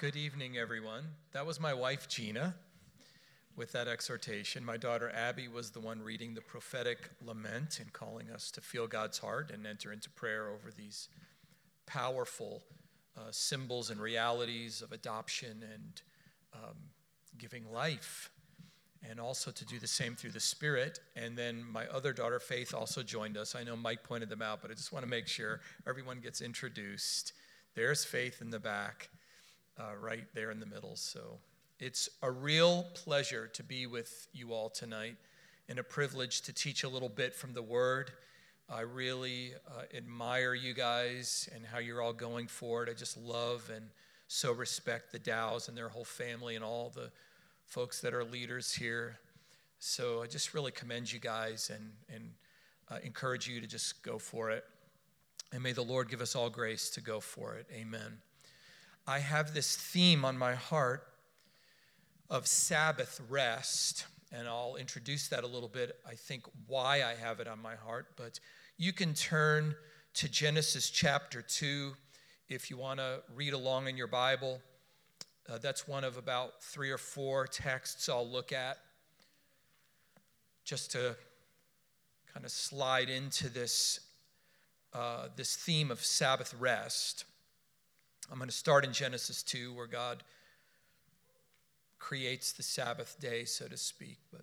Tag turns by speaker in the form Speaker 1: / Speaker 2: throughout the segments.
Speaker 1: Good evening, everyone. That was my wife, Gina, with that exhortation. My daughter, Abby, was the one reading the prophetic lament and calling us to feel God's heart and enter into prayer over these powerful uh, symbols and realities of adoption and um, giving life, and also to do the same through the Spirit. And then my other daughter, Faith, also joined us. I know Mike pointed them out, but I just want to make sure everyone gets introduced. There's Faith in the back uh, right there in the middle. So it's a real pleasure to be with you all tonight and a privilege to teach a little bit from the Word. I really uh, admire you guys and how you're all going forward. I just love and so respect the Dows and their whole family and all the folks that are leaders here. So I just really commend you guys and, and uh, encourage you to just go for it. And may the Lord give us all grace to go for it. Amen. I have this theme on my heart of Sabbath rest, and I'll introduce that a little bit. I think why I have it on my heart, but you can turn to Genesis chapter 2 if you want to read along in your Bible. Uh, that's one of about three or four texts I'll look at just to kind of slide into this, uh, this theme of Sabbath rest. I'm going to start in Genesis 2, where God creates the Sabbath day, so to speak. But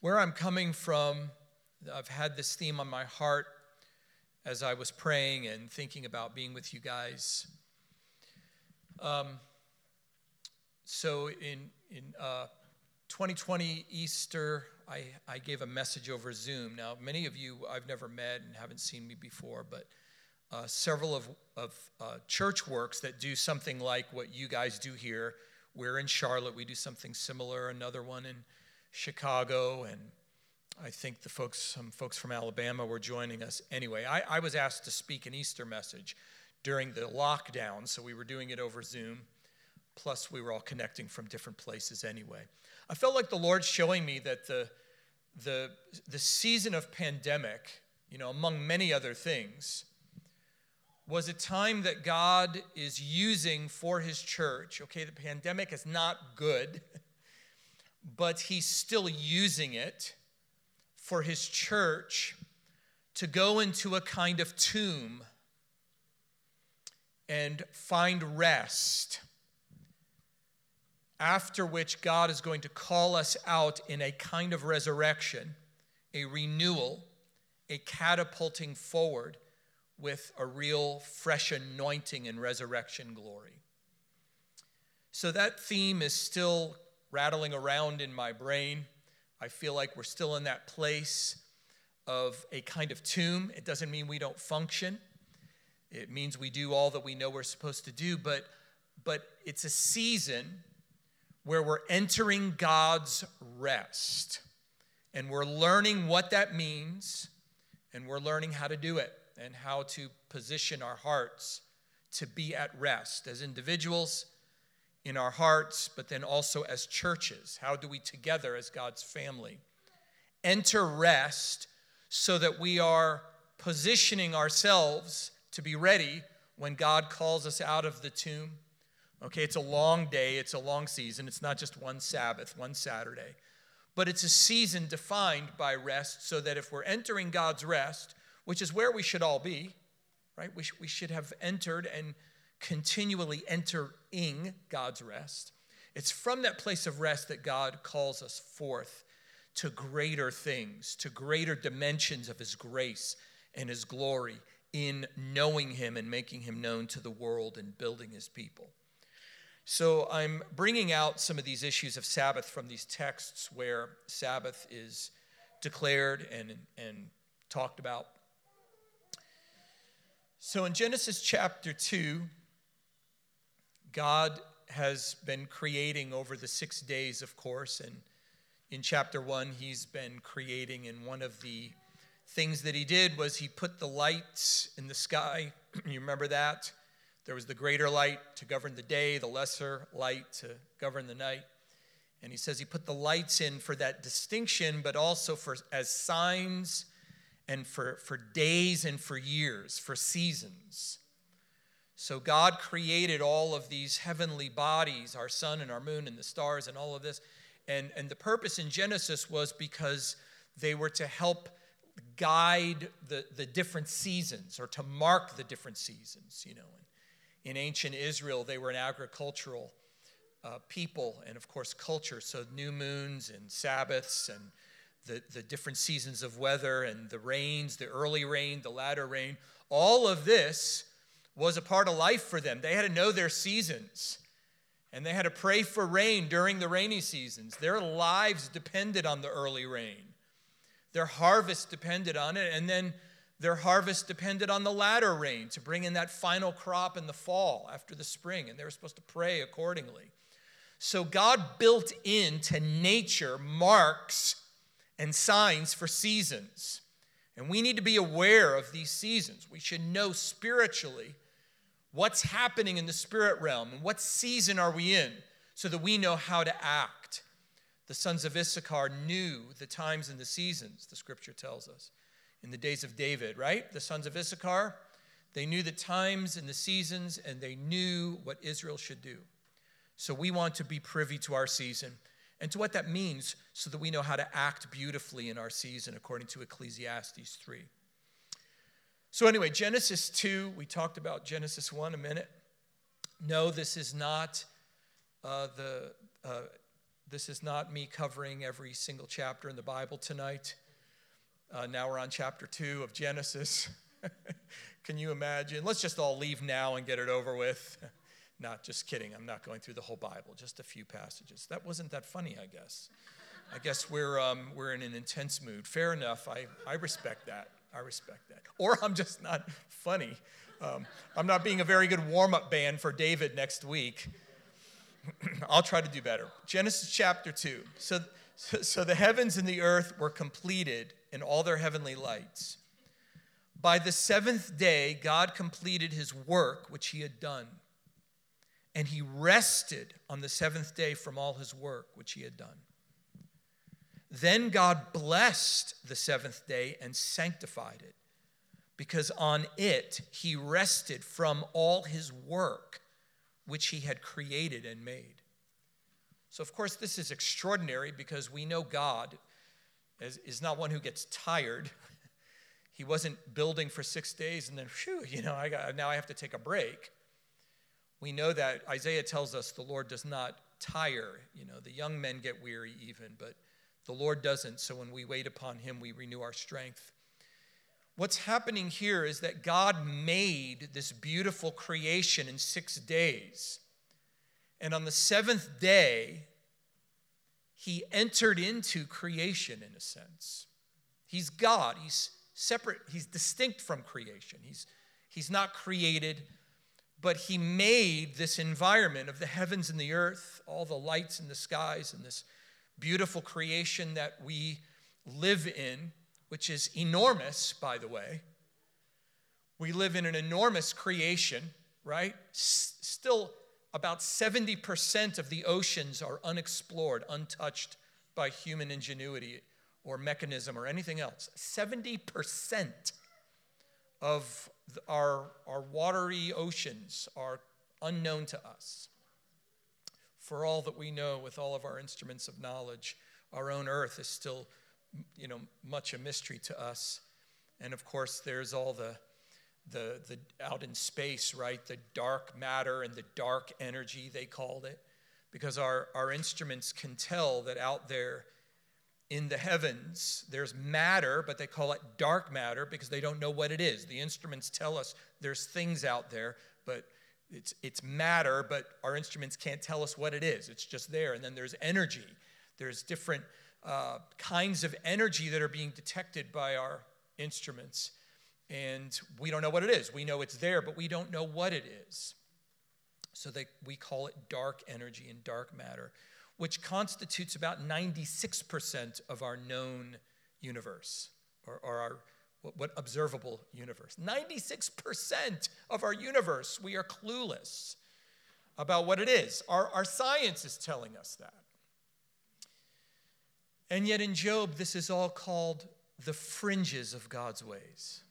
Speaker 1: where I'm coming from, I've had this theme on my heart as I was praying and thinking about being with you guys. Um, so in in uh, 2020 Easter, I, I gave a message over Zoom. Now, many of you I've never met and haven't seen me before, but uh, several of, of uh, church works that do something like what you guys do here. We're in Charlotte, we do something similar, another one in Chicago, and I think the folks, some folks from Alabama were joining us. Anyway, I, I was asked to speak an Easter message during the lockdown, so we were doing it over Zoom. Plus, we were all connecting from different places anyway. I felt like the Lord showing me that the, the, the season of pandemic, you know, among many other things, was a time that God is using for his church. Okay, the pandemic is not good, but he's still using it for his church to go into a kind of tomb and find rest. After which, God is going to call us out in a kind of resurrection, a renewal, a catapulting forward with a real fresh anointing and resurrection glory. So that theme is still rattling around in my brain. I feel like we're still in that place of a kind of tomb. It doesn't mean we don't function. It means we do all that we know we're supposed to do, but but it's a season where we're entering God's rest. And we're learning what that means, and we're learning how to do it and how to position our hearts to be at rest as individuals in our hearts, but then also as churches. How do we together as God's family enter rest so that we are positioning ourselves to be ready when God calls us out of the tomb? Okay, it's a long day, it's a long season. It's not just one Sabbath, one Saturday, but it's a season defined by rest so that if we're entering God's rest, which is where we should all be, right? We, sh- we should have entered and continually entering God's rest. It's from that place of rest that God calls us forth to greater things, to greater dimensions of His grace and His glory in knowing Him and making Him known to the world and building His people. So I'm bringing out some of these issues of Sabbath from these texts where Sabbath is declared and, and talked about. So in Genesis chapter 2, God has been creating over the six days, of course, and in chapter 1, he's been creating, and one of the things that he did was he put the lights in the sky. you remember that? There was the greater light to govern the day, the lesser light to govern the night. And he says he put the lights in for that distinction, but also for as signs and for, for days and for years, for seasons, So God created all of these heavenly bodies, our sun and our moon and the stars and all of this. And, and the purpose in Genesis was because they were to help guide the, the different seasons or to mark the different seasons, you know. In, ancient Israel, they were an agricultural uh, people and, of course, culture. So new moons and Sabbaths and the, the different seasons of weather and the rains, the early rain, the latter rain, all of this was a part of life for them. They had to know their seasons and they had to pray for rain during the rainy seasons. Their lives depended on the early rain, their harvest depended on it, and then their harvest depended on the latter rain to bring in that final crop in the fall after the spring, and they were supposed to pray accordingly. So God built into nature marks and signs for seasons. And we need to be aware of these seasons. We should know spiritually what's happening in the spirit realm and what season are we in so that we know how to act. The sons of Issachar knew the times and the seasons, the scripture tells us. In the days of David, right? The sons of Issachar, they knew the times and the seasons and they knew what Israel should do. So we want to be privy to our season and to what that means so that we know how to act beautifully in our season according to Ecclesiastes 3. So, anyway, Genesis 2, we talked about Genesis 1 a minute. No, this is not uh, the. Uh, this is not me covering every single chapter in the Bible tonight. Uh, now we're on chapter 2 of Genesis. Can you imagine? Let's just all leave now and get it over with. Not just kidding. I'm not going through the whole Bible, just a few passages. That wasn't that funny, I guess. I guess we're, um, we're in an intense mood. Fair enough. I, I respect that. I respect that. Or I'm just not funny. Um, I'm not being a very good warm up band for David next week. I'll try to do better. Genesis chapter 2. So, so, so the heavens and the earth were completed in all their heavenly lights. By the seventh day, God completed his work which he had done and he rested on the seventh day from all his work which he had done. Then God blessed the seventh day and sanctified it, because on it he rested from all his work which he had created and made. So, of course, this is extraordinary because we know God is not one who gets tired. He wasn't building for six days and then, phew, you know, I got, now I have to take a break we know that Isaiah tells us the Lord does not tire. You know, the young men get weary even, but the Lord doesn't. So when we wait upon him, we renew our strength. What's happening here is that God made this beautiful creation in six days. And on the seventh day, he entered into creation in a sense. He's God. He's separate. He's distinct from creation. He's, he's not created but he made this environment of the heavens and the earth, all the lights in the skies, and this beautiful creation that we live in, which is enormous, by the way. We live in an enormous creation, right? S- still, about 70% of the oceans are unexplored, untouched by human ingenuity or mechanism or anything else. 70% of our, our watery oceans are unknown to us. For all that we know, with all of our instruments of knowledge, our own earth is still, you know, much a mystery to us. And of course, there's all the, the, the out in space, right? The dark matter and the dark energy, they called it, because our, our instruments can tell that out there in the heavens. There's matter, but they call it dark matter because they don't know what it is. The instruments tell us there's things out there, but it's, it's matter, but our instruments can't tell us what it is. It's just there. And then there's energy. There's different uh, kinds of energy that are being detected by our instruments. And we don't know what it is. We know it's there, but we don't know what it is. So they, we call it dark energy and dark matter which constitutes about 96% of our known universe, or, or our what, what observable universe. 96% of our universe, we are clueless about what it is. Our, our science is telling us that. And yet in Job, this is all called the fringes of God's ways.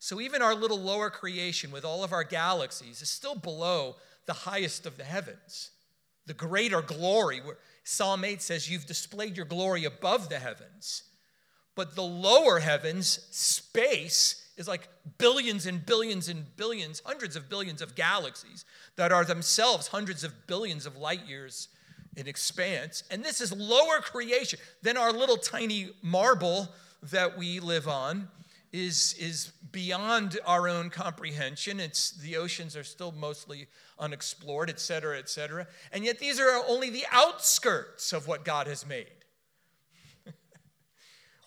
Speaker 1: So even our little lower creation with all of our galaxies is still below the highest of the heavens. The greater glory, where Psalm 8 says, You've displayed your glory above the heavens. But the lower heavens, space, is like billions and billions and billions, hundreds of billions of galaxies that are themselves hundreds of billions of light years in expanse. And this is lower creation than our little tiny marble that we live on is, is beyond our own comprehension. It's, the oceans are still mostly unexplored, et cetera, et cetera. And yet these are only the outskirts of what God has made.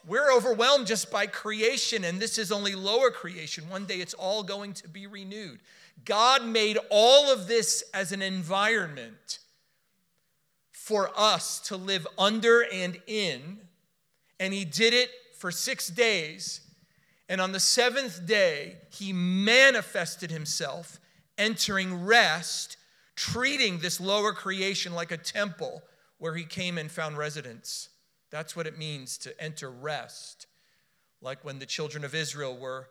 Speaker 1: We're overwhelmed just by creation, and this is only lower creation. One day it's all going to be renewed. God made all of this as an environment for us to live under and in, and He did it for six days and on the seventh day, he manifested himself, entering rest, treating this lower creation like a temple where he came and found residence. That's what it means to enter rest. Like when the children of Israel were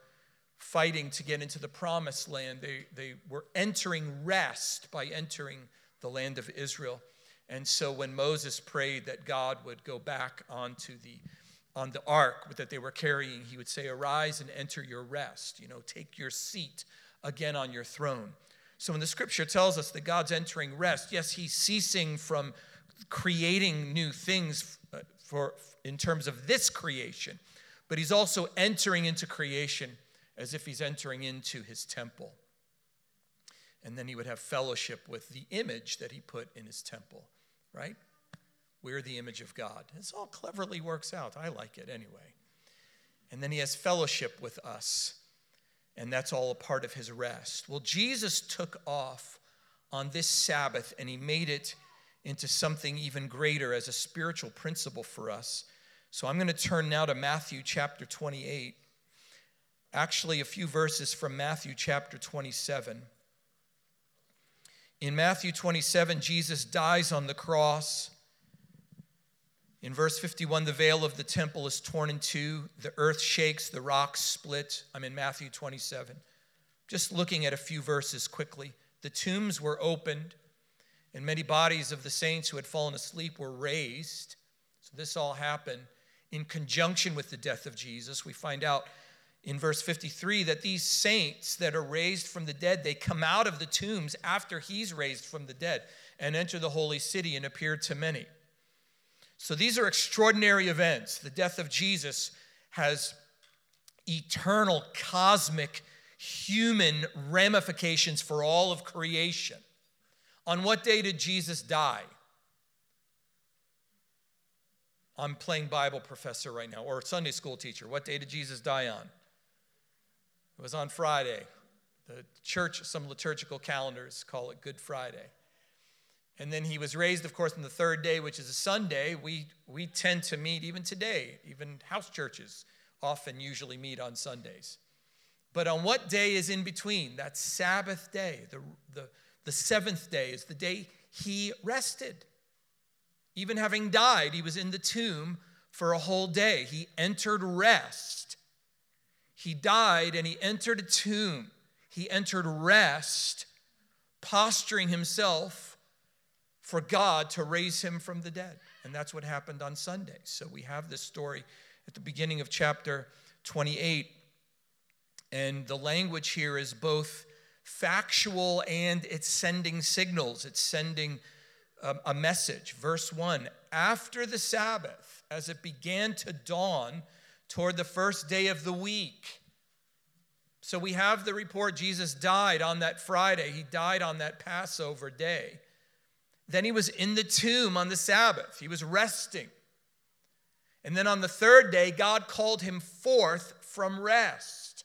Speaker 1: fighting to get into the promised land, they, they were entering rest by entering the land of Israel. And so when Moses prayed that God would go back onto the on the ark that they were carrying, he would say, Arise and enter your rest. You know, take your seat again on your throne. So when the scripture tells us that God's entering rest, yes, he's ceasing from creating new things uh, for, in terms of this creation, but he's also entering into creation as if he's entering into his temple. And then he would have fellowship with the image that he put in his temple, right? We're the image of God. This all cleverly works out. I like it anyway. And then he has fellowship with us, and that's all a part of his rest. Well, Jesus took off on this Sabbath and he made it into something even greater as a spiritual principle for us. So I'm going to turn now to Matthew chapter 28. Actually, a few verses from Matthew chapter 27. In Matthew 27, Jesus dies on the cross. In verse 51, the veil of the temple is torn in two, the earth shakes, the rocks split. I'm in Matthew 27. Just looking at a few verses quickly. The tombs were opened, and many bodies of the saints who had fallen asleep were raised. So this all happened in conjunction with the death of Jesus. We find out in verse 53 that these saints that are raised from the dead, they come out of the tombs after he's raised from the dead and enter the holy city and appear to many. So these are extraordinary events. The death of Jesus has eternal, cosmic, human ramifications for all of creation. On what day did Jesus die? I'm playing Bible professor right now, or Sunday school teacher. What day did Jesus die on? It was on Friday. The church, some liturgical calendars call it Good Friday. And then he was raised, of course, on the third day, which is a Sunday. We, we tend to meet even today, even house churches often usually meet on Sundays. But on what day is in between? That Sabbath day, the, the, the seventh day, is the day he rested. Even having died, he was in the tomb for a whole day. He entered rest. He died and he entered a tomb. He entered rest, posturing himself for God to raise him from the dead. And that's what happened on Sunday. So we have this story at the beginning of chapter 28. And the language here is both factual and it's sending signals, it's sending a, a message. Verse 1 After the Sabbath, as it began to dawn toward the first day of the week, so we have the report Jesus died on that Friday. He died on that Passover day. Then he was in the tomb on the Sabbath, he was resting. And then on the third day, God called him forth from rest.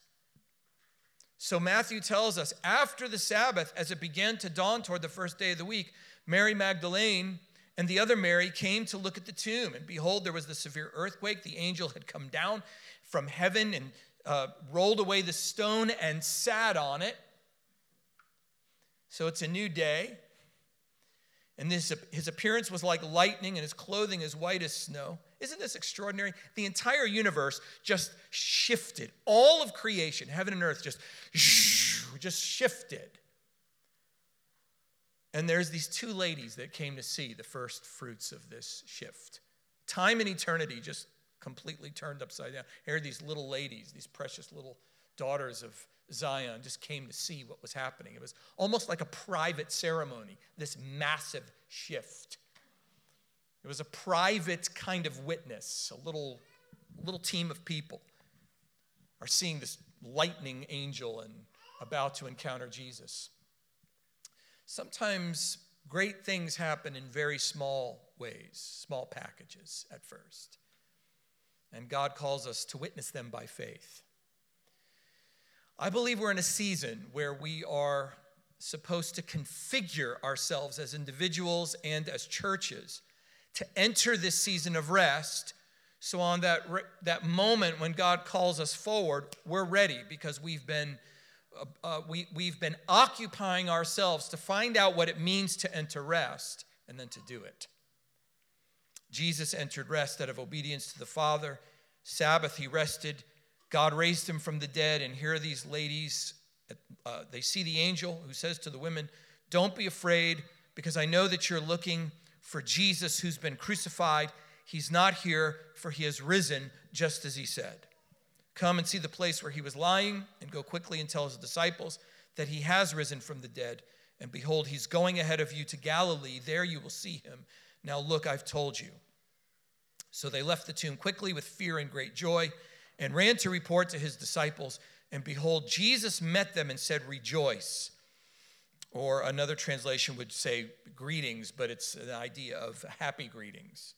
Speaker 1: So Matthew tells us after the Sabbath, as it began to dawn toward the first day of the week, Mary Magdalene and the other Mary came to look at the tomb. And behold, there was the severe earthquake. The angel had come down from heaven and uh, rolled away the stone and sat on it. So it's a new day. And this, his appearance was like lightning, and his clothing as white as snow. Isn't this extraordinary? The entire universe just shifted. All of creation, heaven and earth, just, just shifted. And there's these two ladies that came to see the first fruits of this shift. Time and eternity just completely turned upside down. Here are these little ladies, these precious little daughters of Zion, just came to see what was happening. It was almost like a private ceremony, this massive shift. It was a private kind of witness. A little, little team of people are seeing this lightning angel and about to encounter Jesus. Sometimes great things happen in very small ways, small packages at first. And God calls us to witness them by faith. I believe we're in a season where we are supposed to configure ourselves as individuals and as churches to enter this season of rest. So, on that, that moment when God calls us forward, we're ready because we've been, uh, uh, we, we've been occupying ourselves to find out what it means to enter rest and then to do it. Jesus entered rest out of obedience to the Father. Sabbath, he rested. God raised him from the dead. And here are these ladies. Uh, they see the angel who says to the women, Don't be afraid, because I know that you're looking for Jesus who's been crucified. He's not here, for he has risen, just as he said. Come and see the place where he was lying, and go quickly and tell his disciples that he has risen from the dead. And behold, he's going ahead of you to Galilee. There you will see him. Now look, I've told you. So they left the tomb quickly with fear and great joy and ran to report to his disciples. And behold, Jesus met them and said, Rejoice. Or another translation would say greetings, but it's an idea of happy greetings.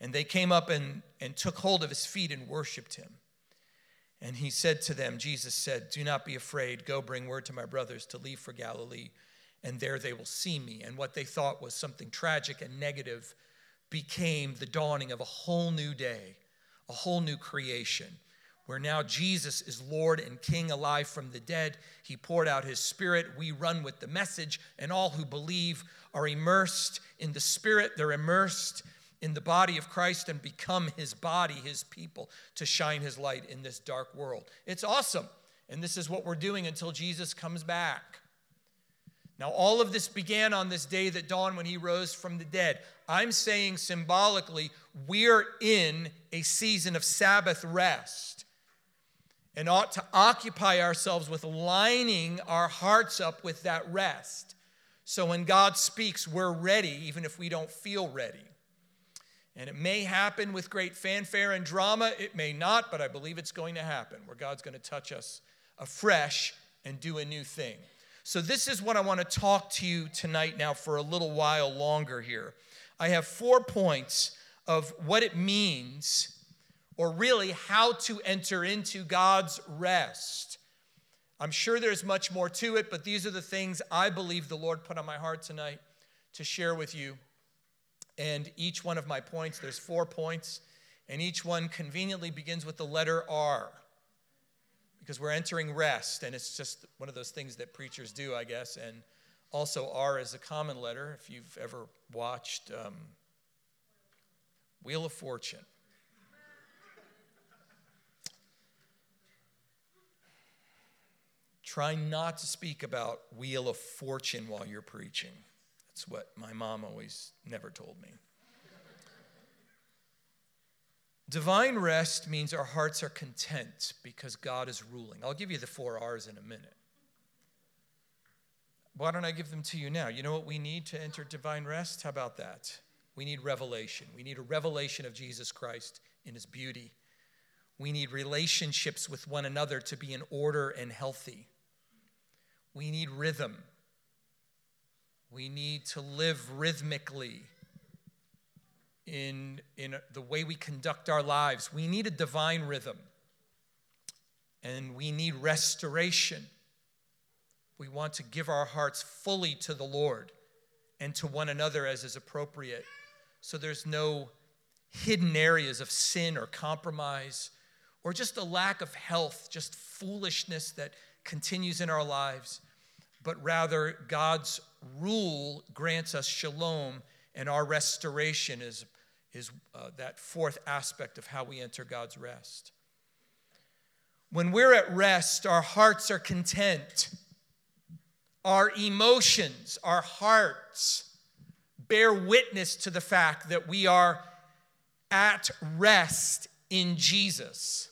Speaker 1: And they came up and, and took hold of his feet and worshiped him. And he said to them, Jesus said, Do not be afraid. Go bring word to my brothers to leave for Galilee, and there they will see me. And what they thought was something tragic and negative became the dawning of a whole new day, a whole new creation, where now Jesus is Lord and King alive from the dead. He poured out his Spirit. We run with the message, and all who believe are immersed in the Spirit. They're immersed in the body of Christ and become his body, his people, to shine his light in this dark world. It's awesome. And this is what we're doing until Jesus comes back. Now, all of this began on this day that dawned when he rose from the dead. I'm saying symbolically, we're in a season of Sabbath rest and ought to occupy ourselves with lining our hearts up with that rest. So when God speaks, we're ready, even if we don't feel ready. And it may happen with great fanfare and drama, it may not, but I believe it's going to happen where God's going to touch us afresh and do a new thing. So, this is what I want to talk to you tonight now for a little while longer here. I have four points of what it means, or really how to enter into God's rest. I'm sure there's much more to it, but these are the things I believe the Lord put on my heart tonight to share with you. And each one of my points, there's four points, and each one conveniently begins with the letter R because we're entering rest, and it's just one of those things that preachers do, I guess. And also, R is a common letter. If you've ever watched um, Wheel of Fortune, try not to speak about Wheel of Fortune while you're preaching. That's what my mom always never told me. Divine rest means our hearts are content because God is ruling. I'll give you the four R's in a minute. Why don't I give them to you now? You know what we need to enter divine rest? How about that? We need revelation. We need a revelation of Jesus Christ in his beauty. We need relationships with one another to be in order and healthy. We need rhythm. We need to live rhythmically in, in the way we conduct our lives. We need a divine rhythm, and we need restoration. We want to give our hearts fully to the Lord and to one another as is appropriate. So there's no hidden areas of sin or compromise or just a lack of health, just foolishness that continues in our lives, but rather God's rule grants us shalom, and our restoration is, is uh, that fourth aspect of how we enter God's rest. When we're at rest, our hearts are content. Our emotions, our hearts bear witness to the fact that we are at rest in Jesus.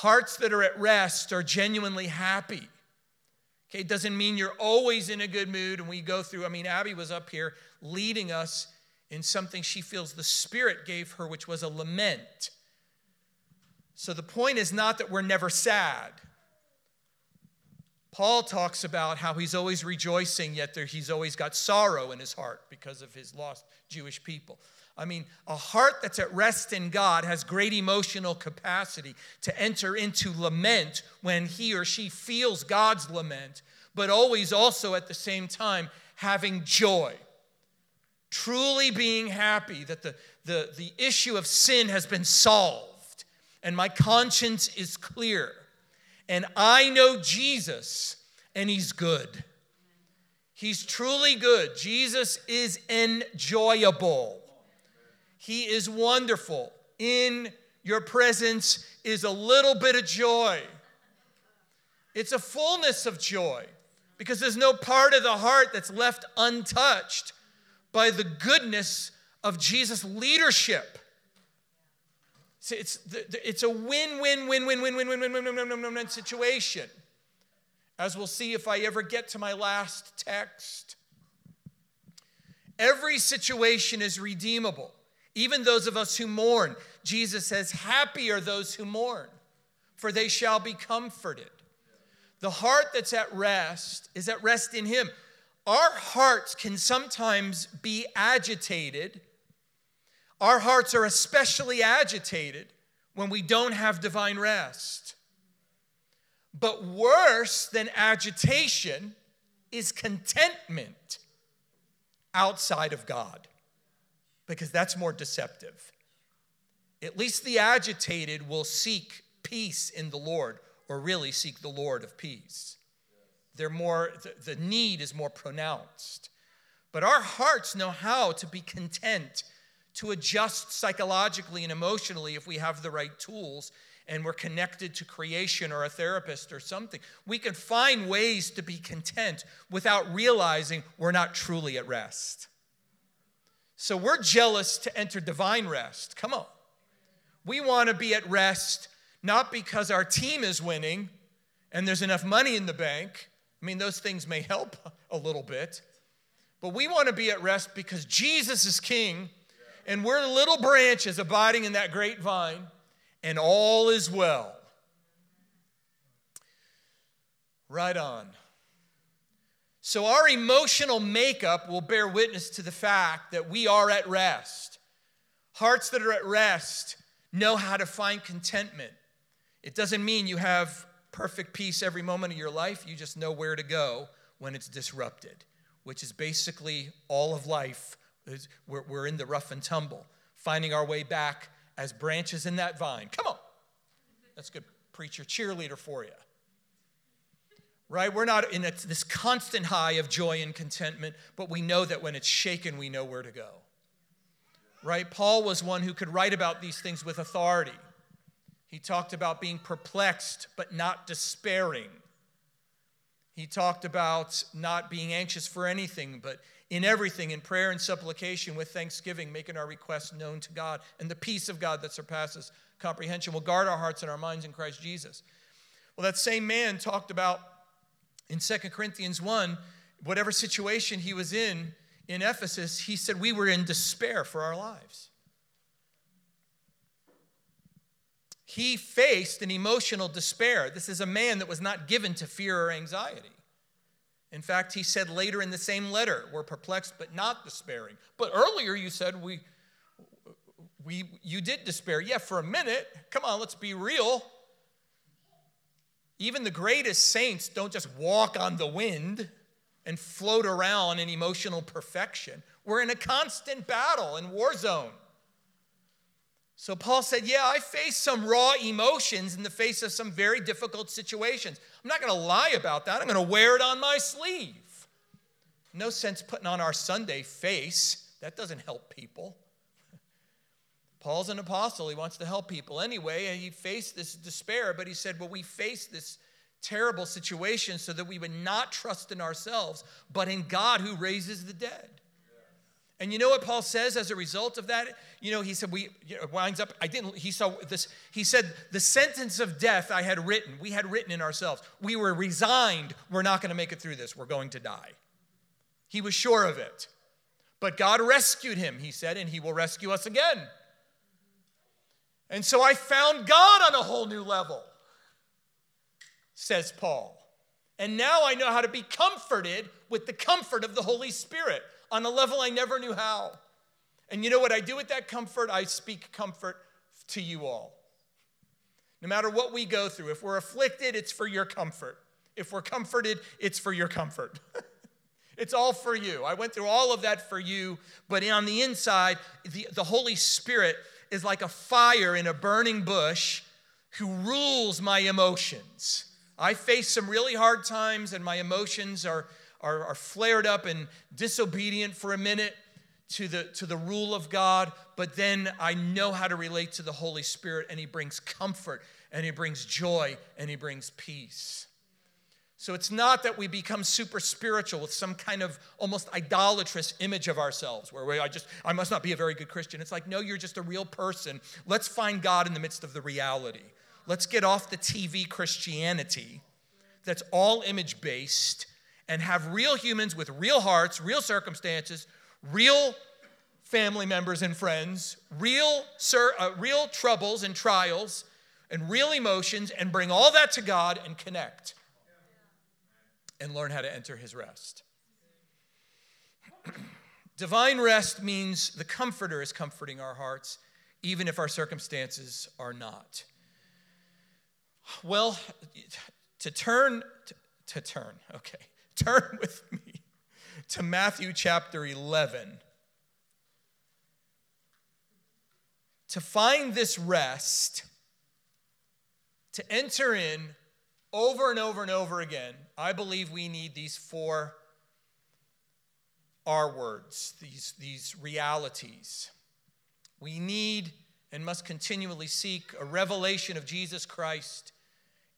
Speaker 1: Hearts that are at rest are genuinely happy. Okay, it doesn't mean you're always in a good mood and we go through. I mean, Abby was up here leading us in something she feels the Spirit gave her, which was a lament. So the point is not that we're never sad. Paul talks about how he's always rejoicing, yet there, he's always got sorrow in his heart because of his lost Jewish people. I mean, a heart that's at rest in God has great emotional capacity to enter into lament when he or she feels God's lament, but always also at the same time having joy. Truly being happy that the, the, the issue of sin has been solved and my conscience is clear. And I know Jesus and he's good. He's truly good. Jesus is enjoyable. He is wonderful. In your presence is a little bit of joy. It's a fullness of joy because there's no part of the heart that's left untouched by the goodness of Jesus' leadership. It's, it's a win, win, win, win, win, win, win, win, win, win, win, win, win, situation. As we'll see if I ever get to my last text. Every situation is redeemable. Even those of us who mourn, Jesus says, Happy are those who mourn, for they shall be comforted. The heart that's at rest is at rest in Him. Our hearts can sometimes be agitated. Our hearts are especially agitated when we don't have divine rest. But worse than agitation is contentment outside of God because that's more deceptive. At least the agitated will seek peace in the Lord, or really seek the Lord of peace. They're more, the, need is more pronounced. But our hearts know how to be content, to adjust psychologically and emotionally if we have the right tools and we're connected to creation or a therapist or something. We can find ways to be content without realizing we're not truly at rest. So we're jealous to enter divine rest. Come on. We want to be at rest not because our team is winning and there's enough money in the bank. I mean, those things may help a little bit. But we want to be at rest because Jesus is king and we're little branches abiding in that great vine and all is well. Right on. So, our emotional makeup will bear witness to the fact that we are at rest. Hearts that are at rest know how to find contentment. It doesn't mean you have perfect peace every moment of your life, you just know where to go when it's disrupted, which is basically all of life. We're in the rough and tumble, finding our way back as branches in that vine. Come on. That's good preacher, cheerleader for you right? We're not in a, this constant high of joy and contentment, but we know that when it's shaken, we know where to go, right? Paul was one who could write about these things with authority. He talked about being perplexed, but not despairing. He talked about not being anxious for anything, but in everything, in prayer and supplication with thanksgiving, making our requests known to God, and the peace of God that surpasses comprehension will guard our hearts and our minds in Christ Jesus. Well, that same man talked about in 2 Corinthians 1, whatever situation he was in in Ephesus, he said, We were in despair for our lives. He faced an emotional despair. This is a man that was not given to fear or anxiety. In fact, he said later in the same letter, We're perplexed but not despairing. But earlier you said, we, we, You did despair. Yeah, for a minute. Come on, let's be real. Even the greatest saints don't just walk on the wind and float around in emotional perfection. We're in a constant battle and war zone. So Paul said, Yeah, I face some raw emotions in the face of some very difficult situations. I'm not going to lie about that. I'm going to wear it on my sleeve. No sense putting on our Sunday face. That doesn't help people. Paul's an apostle. He wants to help people anyway. And he faced this despair, but he said, Well, we face this terrible situation so that we would not trust in ourselves, but in God who raises the dead. And you know what Paul says as a result of that? You know, he said, we you know, winds up, I didn't, he saw this, he said, the sentence of death I had written, we had written in ourselves. We were resigned, we're not going to make it through this, we're going to die. He was sure of it. But God rescued him, he said, and he will rescue us again. And so I found God on a whole new level, says Paul. And now I know how to be comforted with the comfort of the Holy Spirit on a level I never knew how. And you know what I do with that comfort? I speak comfort to you all. No matter what we go through, if we're afflicted, it's for your comfort. If we're comforted, it's for your comfort. it's all for you. I went through all of that for you, but on the inside, the, the Holy Spirit is like a fire in a burning bush who rules my emotions. I face some really hard times, and my emotions are are, are flared up and disobedient for a minute to the, to the rule of God, but then I know how to relate to the Holy Spirit, and He brings comfort, and He brings joy, and He brings peace. So it's not that we become super spiritual with some kind of almost idolatrous image of ourselves where we, I just, I must not be a very good Christian. It's like, no, you're just a real person. Let's find God in the midst of the reality. Let's get off the TV Christianity that's all image based and have real humans with real hearts, real circumstances, real family members and friends, real, sir, uh, real troubles and trials, and real emotions, and bring all that to God and connect and learn how to enter His rest. Divine rest means the Comforter is comforting our hearts, even if our circumstances are not. Well, to turn, to, to turn, okay. Turn with me to Matthew chapter 11. To find this rest, to enter in over and over and over again, I believe we need these four R words, these, these realities. We need and must continually seek a revelation of Jesus Christ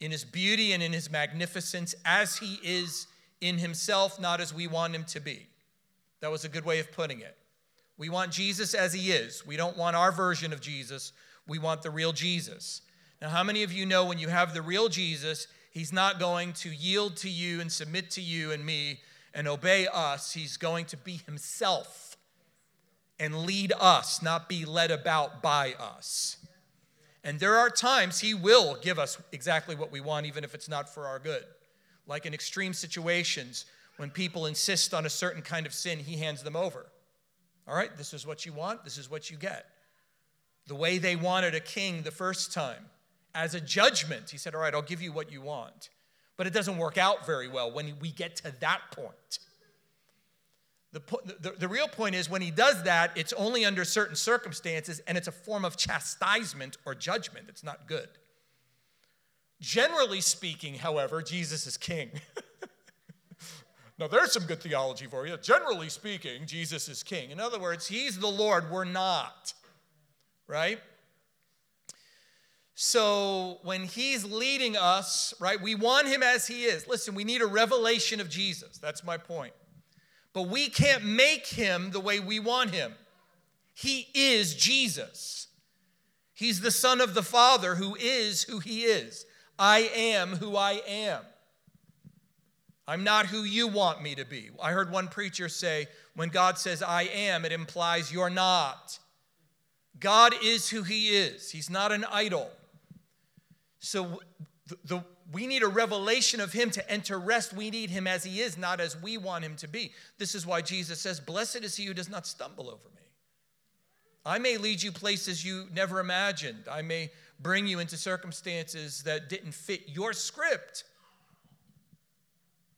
Speaker 1: in his beauty and in his magnificence as he is in himself, not as we want him to be. That was a good way of putting it. We want Jesus as he is. We don't want our version of Jesus. We want the real Jesus. Now, how many of you know when you have the real Jesus, he's not going to yield to you and submit to you and me and obey us? He's going to be himself and lead us, not be led about by us. And there are times he will give us exactly what we want, even if it's not for our good like in extreme situations when people insist on a certain kind of sin, he hands them over. All right, this is what you want, this is what you get. The way they wanted a king the first time, as a judgment, he said, All right, I'll give you what you want. But it doesn't work out very well when we get to that point. The, the, the, real point is when he does that, it's only under certain circumstances and it's a form of chastisement or judgment. It's not good. Generally speaking, however, Jesus is king. now, there's some good theology for you. Generally speaking, Jesus is king. In other words, he's the Lord, we're not, right? So when he's leading us, right, we want him as he is. Listen, we need a revelation of Jesus. That's my point. But we can't make him the way we want him. He is Jesus. He's the Son of the Father who is who he is. I am who I am. I'm not who you want me to be. I heard one preacher say, when God says I am, it implies you're not. God is who He is, He's not an idol. So the, the, we need a revelation of Him to enter rest. We need Him as He is, not as we want Him to be. This is why Jesus says, Blessed is he who does not stumble over me. I may lead you places you never imagined. I may bring you into circumstances that didn't fit your script.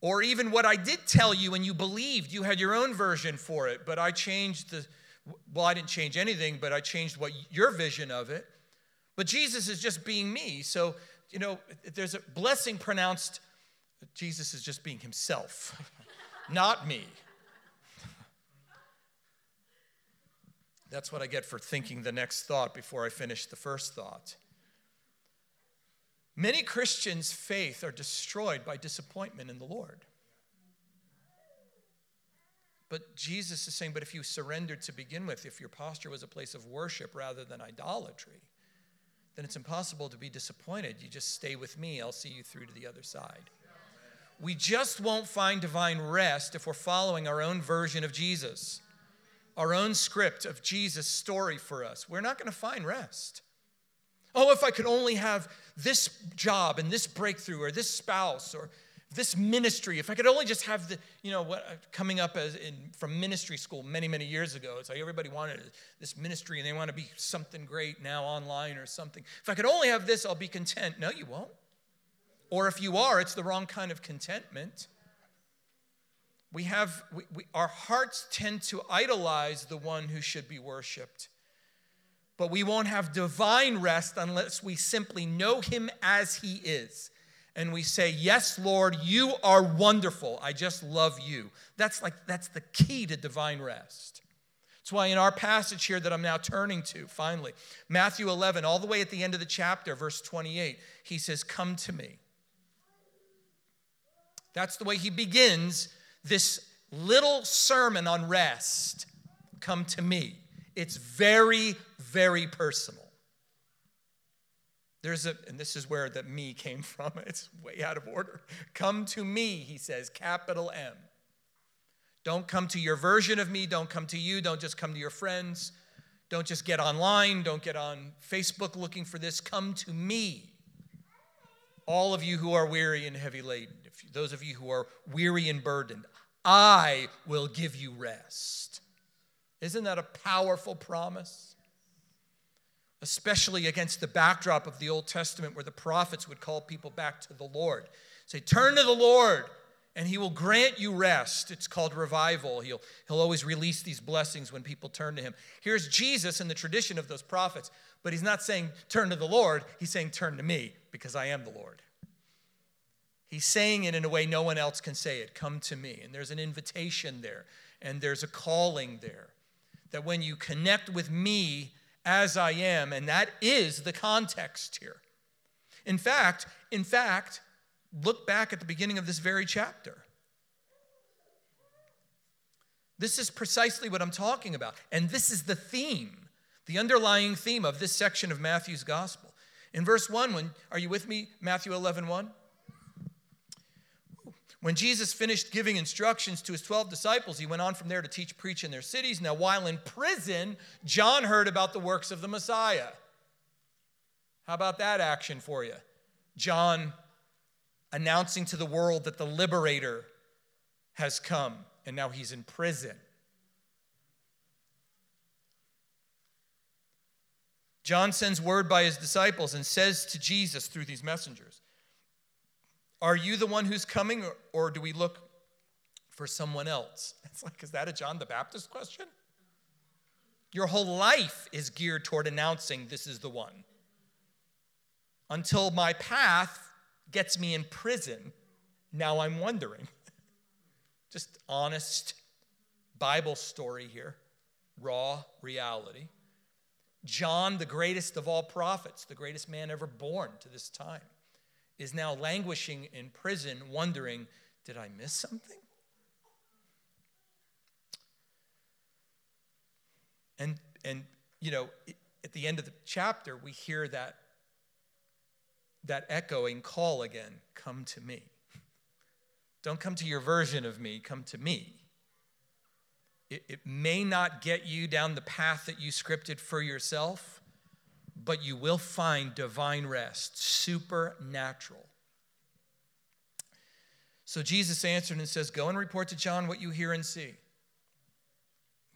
Speaker 1: Or even what I did tell you and you believed, you had your own version for it, but I changed the, well, I didn't change anything, but I changed what your vision of it. But Jesus is just being me. So, you know, there's a blessing pronounced, Jesus is just being himself, not me. That's what I get for thinking the next thought before I finish the first thought. Many Christians' faith are destroyed by disappointment in the Lord. But Jesus is saying, but if you surrendered to begin with, if your posture was a place of worship rather than idolatry, then it's impossible to be disappointed. You just stay with me, I'll see you through to the other side. We just won't find divine rest if we're following our own version of Jesus, our own script of Jesus' story for us. We're not going to find rest. Oh, if I could only have this job and this breakthrough or this spouse or this ministry, if I could only just have the, you know, what uh, coming up as in from ministry school many, many years ago, it's like everybody wanted this ministry and they want to be something great now online or something. If I could only have this, I'll be content. No, you won't. Or if you are, it's the wrong kind of contentment. We have, we, we, our hearts tend to idolize the one who should be worshiped. But we won't have divine rest unless we simply know him as he is. And we say, Yes, Lord, you are wonderful. I just love you. That's like, that's the key to divine rest. That's why in our passage here that I'm now turning to, finally, Matthew 11, all the way at the end of the chapter, verse 28, he says, Come to me. That's the way he begins this little sermon on rest. Come to me. It's very, very personal. There's a, and this is where the me came from. It's way out of order. Come to me, he says, capital M. Don't come to your version of me. Don't come to you. Don't just come to your friends. Don't just get online. Don't get on Facebook looking for this. Come to me. All of you who are weary and heavy laden, if you, those of you who are weary and burdened, I will give you rest. Isn't that a powerful promise? Especially against the backdrop of the Old Testament where the prophets would call people back to the Lord. Say, turn to the Lord and he will grant you rest. It's called revival. He'll, he'll always release these blessings when people turn to him. Here's Jesus in the tradition of those prophets, but he's not saying turn to the Lord, he's saying turn to me because I am the Lord. He's saying it in a way no one else can say it come to me. And there's an invitation there, and there's a calling there. That when you connect with me as I am, and that is the context here. In fact, in fact, look back at the beginning of this very chapter. This is precisely what I'm talking about. And this is the theme, the underlying theme of this section of Matthew's gospel. In verse 1, when are you with me? Matthew 11, 1. When Jesus finished giving instructions to his 12 disciples, he went on from there to teach, preach in their cities. Now, while in prison, John heard about the works of the Messiah. How about that action for you? John announcing to the world that the liberator has come, and now he's in prison. John sends word by his disciples and says to Jesus through these messengers, are you the one who's coming, or, or do we look for someone else? It's like, is that a John the Baptist question? Your whole life is geared toward announcing this is the one. Until my path gets me in prison, now I'm wondering. Just honest Bible story here, raw reality. John, the greatest of all prophets, the greatest man ever born to this time is now languishing in prison, wondering, did I miss something? And, and you know, at the end of the chapter, we hear that, that echoing call again come to me. Don't come to your version of me, come to me. It, it may not get you down the path that you scripted for yourself but you will find divine rest, supernatural. So Jesus answered and says, Go and report to John what you hear and see.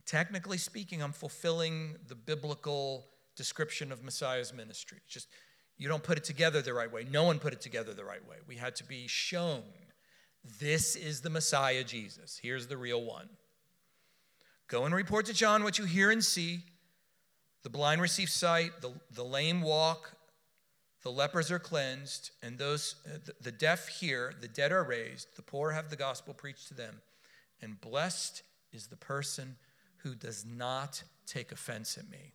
Speaker 1: Technically speaking, I'm fulfilling the biblical description of Messiah's ministry. Just you don't put it together the right way. No one put it together the right way. We had to be shown this is the Messiah Jesus. Here's the real one. Go and report to John what you hear and see. The blind receive sight, the, the lame walk, the lepers are cleansed, and those uh, the, the deaf hear, the dead are raised, the poor have the gospel preached to them, and blessed is the person who does not take offense at me.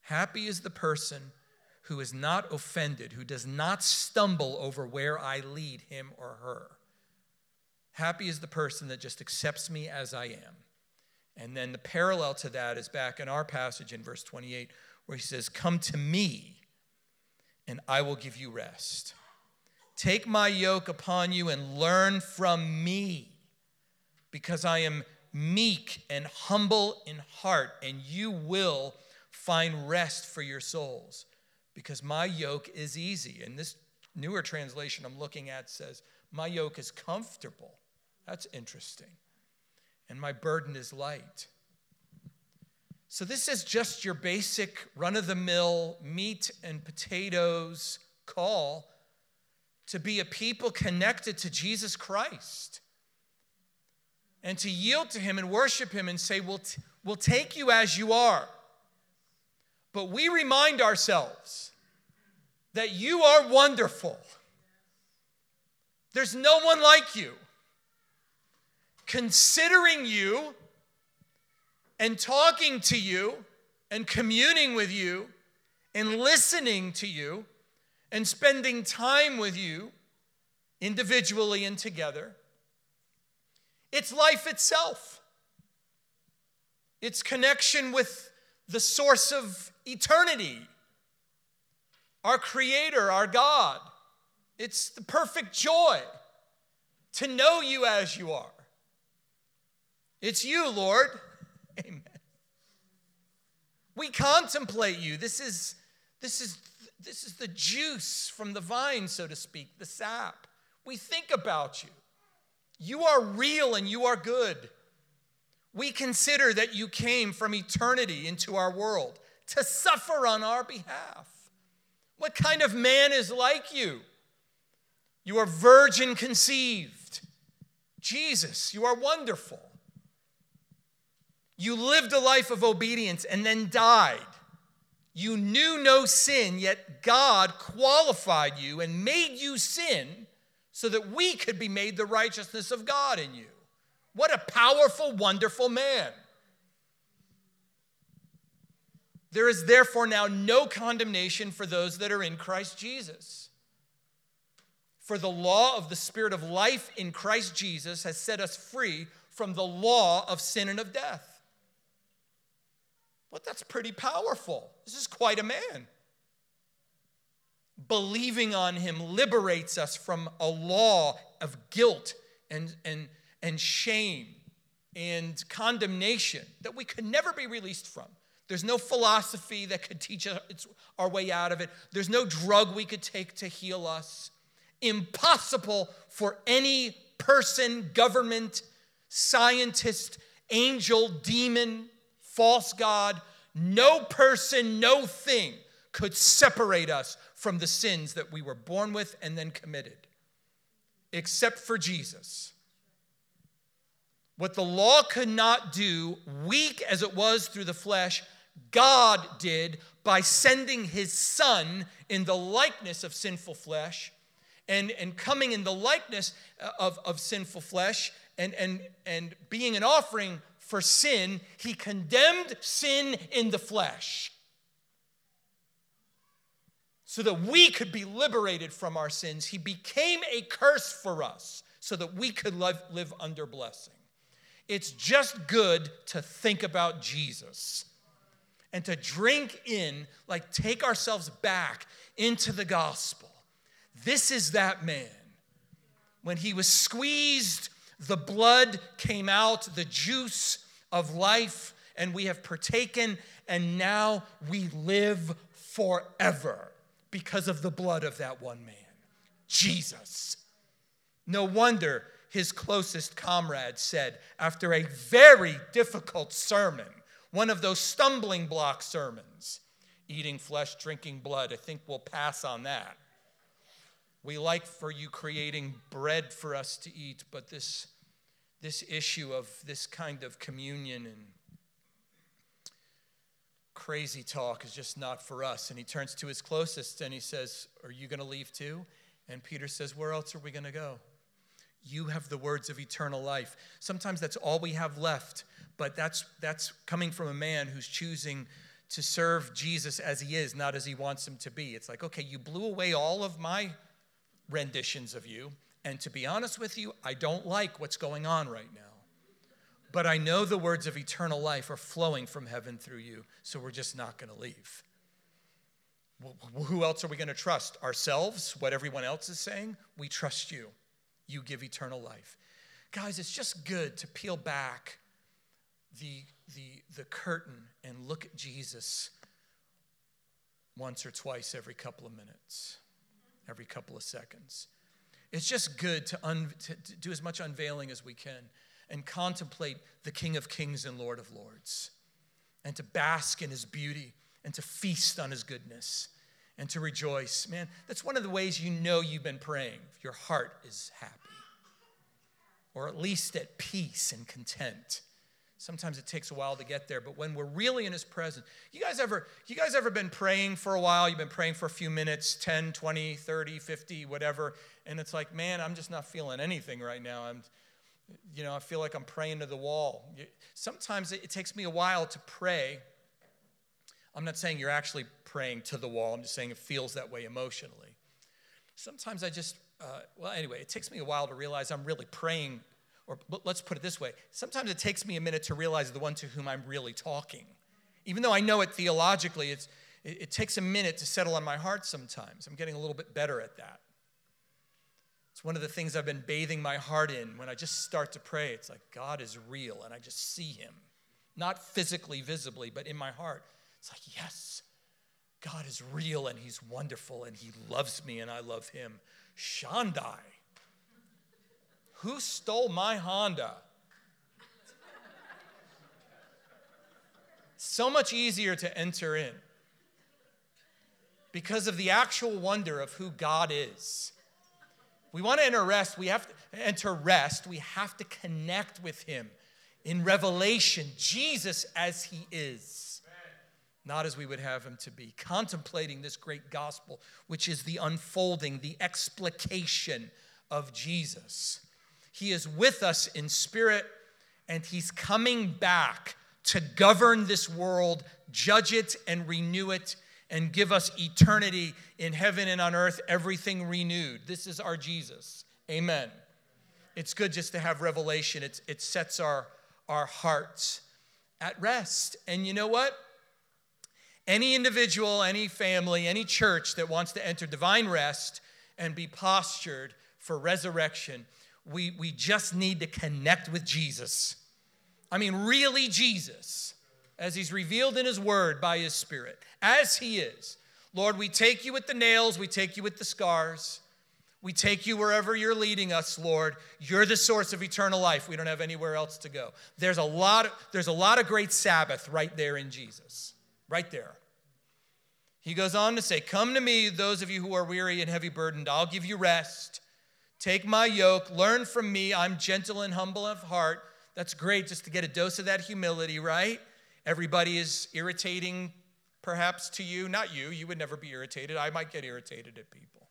Speaker 1: Happy is the person who is not offended, who does not stumble over where I lead him or her. Happy is the person that just accepts me as I am. And then the parallel to that is back in our passage in verse 28, where he says, Come to me, and I will give you rest. Take my yoke upon you and learn from me, because I am meek and humble in heart, and you will find rest for your souls, because my yoke is easy. And this newer translation I'm looking at says, My yoke is comfortable. That's interesting. And my burden is light. So, this is just your basic run of the mill meat and potatoes call to be a people connected to Jesus Christ and to yield to Him and worship Him and say, We'll, t- we'll take you as you are. But we remind ourselves that you are wonderful. There's no one like you. Considering you and talking to you and communing with you and listening to you and spending time with you individually and together. It's life itself. It's connection with the source of eternity, our Creator, our God. It's the perfect joy to know you as you are. It's you, Lord. Amen. We contemplate you. This is, this is, this is the juice from the vine, so to speak, the sap. We think about you. You are real and you are good. We consider that you came from eternity into our world to suffer on our behalf. What kind of man is like you? You are virgin conceived. Jesus, you are wonderful. You lived a life of obedience and then died. You knew no sin, yet God qualified you and made you sin so that we could be made the righteousness of God in you. What a powerful, wonderful man. There is therefore now no condemnation for those that are in Christ Jesus. For the law of the Spirit of life in Christ Jesus has set us free from the law of sin and of death. Well, that's pretty powerful. This is quite a man. Believing on him liberates us from a law of guilt and, and, and shame and condemnation that we could never be released from. There's no philosophy that could teach us our way out of it. There's no drug we could take to heal us. Impossible for any person, government, scientist, angel, demon, false God, no person, no thing could separate us from the sins that we were born with and then committed, except for Jesus. What the law could not do, weak as it was through the flesh, God did by sending his son in the likeness of sinful flesh and, and coming in the likeness uh, of, of sinful flesh and, and, and being an offering for sin, he condemned sin in the flesh so that we could be liberated from our sins. He became a curse for us so that we could live, live under blessing. It's just good to think about Jesus and to drink in, like take ourselves back into the gospel. This is that man. When he was squeezed the blood came out, the juice of life, and we have partaken, and now we live forever because of the blood of that one man, Jesus. No wonder his closest comrade said, after a very difficult sermon, one of those stumbling block sermons, eating flesh, drinking blood, I think we'll pass on that. We like for you creating bread for us to eat, but this, this issue of this kind of communion and crazy talk is just not for us. And he turns to his closest and he says, Are you going to leave too? And Peter says, Where else are we going to go? You have the words of eternal life. Sometimes that's all we have left. but that's that's coming from a man who's choosing to serve Jesus as he is, not as he wants him to be. It's like, okay, you blew away all of my renditions of you, and to be honest with you, I don't like what's going on right now. But I know the words of eternal life are flowing from heaven through you, so we're just not going to leave. Who else are we going to trust? Ourselves? What everyone else is saying? We trust you. You give eternal life. Guys, it's just good to peel back the, the, the curtain and look at Jesus once or twice every couple of minutes, every couple of seconds. It's just good to, un, to, do as much unveiling as we can and contemplate the King of Kings and Lord of Lords, and to bask in his beauty and to feast on his goodness and to rejoice. Man, that's one of the ways you know you've been praying. Your heart is happy, or at least at peace and content. Sometimes it takes a while to get there, but when we're really in his presence, you guys ever you guys ever been praying for a while, you've been praying for a few minutes, 10, 20, 30, 50, whatever, and it's like, man, I'm just not feeling anything right now. I'm you know, I feel like I'm praying to the wall. Sometimes it takes me a while to pray. I'm not saying you're actually praying to the wall, I'm just saying it feels that way emotionally. Sometimes I just, uh, well, anyway, it takes me a while to realize I'm really praying, or let's put it this way sometimes it takes me a minute to realize the one to whom I'm really talking. Even though I know it theologically, it's, it, it takes a minute to settle on my heart sometimes. I'm getting a little bit better at that. It's one of the things I've been bathing my heart in when I just start to pray. It's like God is real and I just see him. Not physically, visibly, but in my heart. It's like, yes, God is real and he's wonderful and he loves me and I love him. Shandai. Who stole my Honda? So much easier to enter in because of the actual wonder of who God is we want to enter rest, we have to enter rest, we have to connect with him in revelation, Jesus as he is, not as we would have him to be. Contemplating this great gospel, which is the unfolding, the explication of Jesus. He is with us in spirit, and he's coming back to govern this world, judge it, and renew it and give us eternity in heaven and on earth, everything renewed. This is our Jesus. Amen. It's good just to have revelation, it's, it sets our, our hearts at rest. And you know what? Any individual, any family, any church that wants to enter divine rest and be postured for resurrection, we, we just need to connect with Jesus. I mean, really, Jesus as he's revealed in his word by his spirit, as he is. Lord, we take you with the nails, we take you with the scars. We take you wherever you're leading us, Lord. You're the source of eternal life. We don't have anywhere else to go. There's a lot of, there's a lot of great Sabbath right there in Jesus. Right there. He goes on to say, Come to me, those of you who are weary and heavy burdened. I'll give you rest. Take my yoke. Learn from me. I'm gentle and humble of heart. That's great just to get a dose of that humility, right? Everybody is irritating, perhaps, to you. Not you, you would never be irritated. I might get irritated at people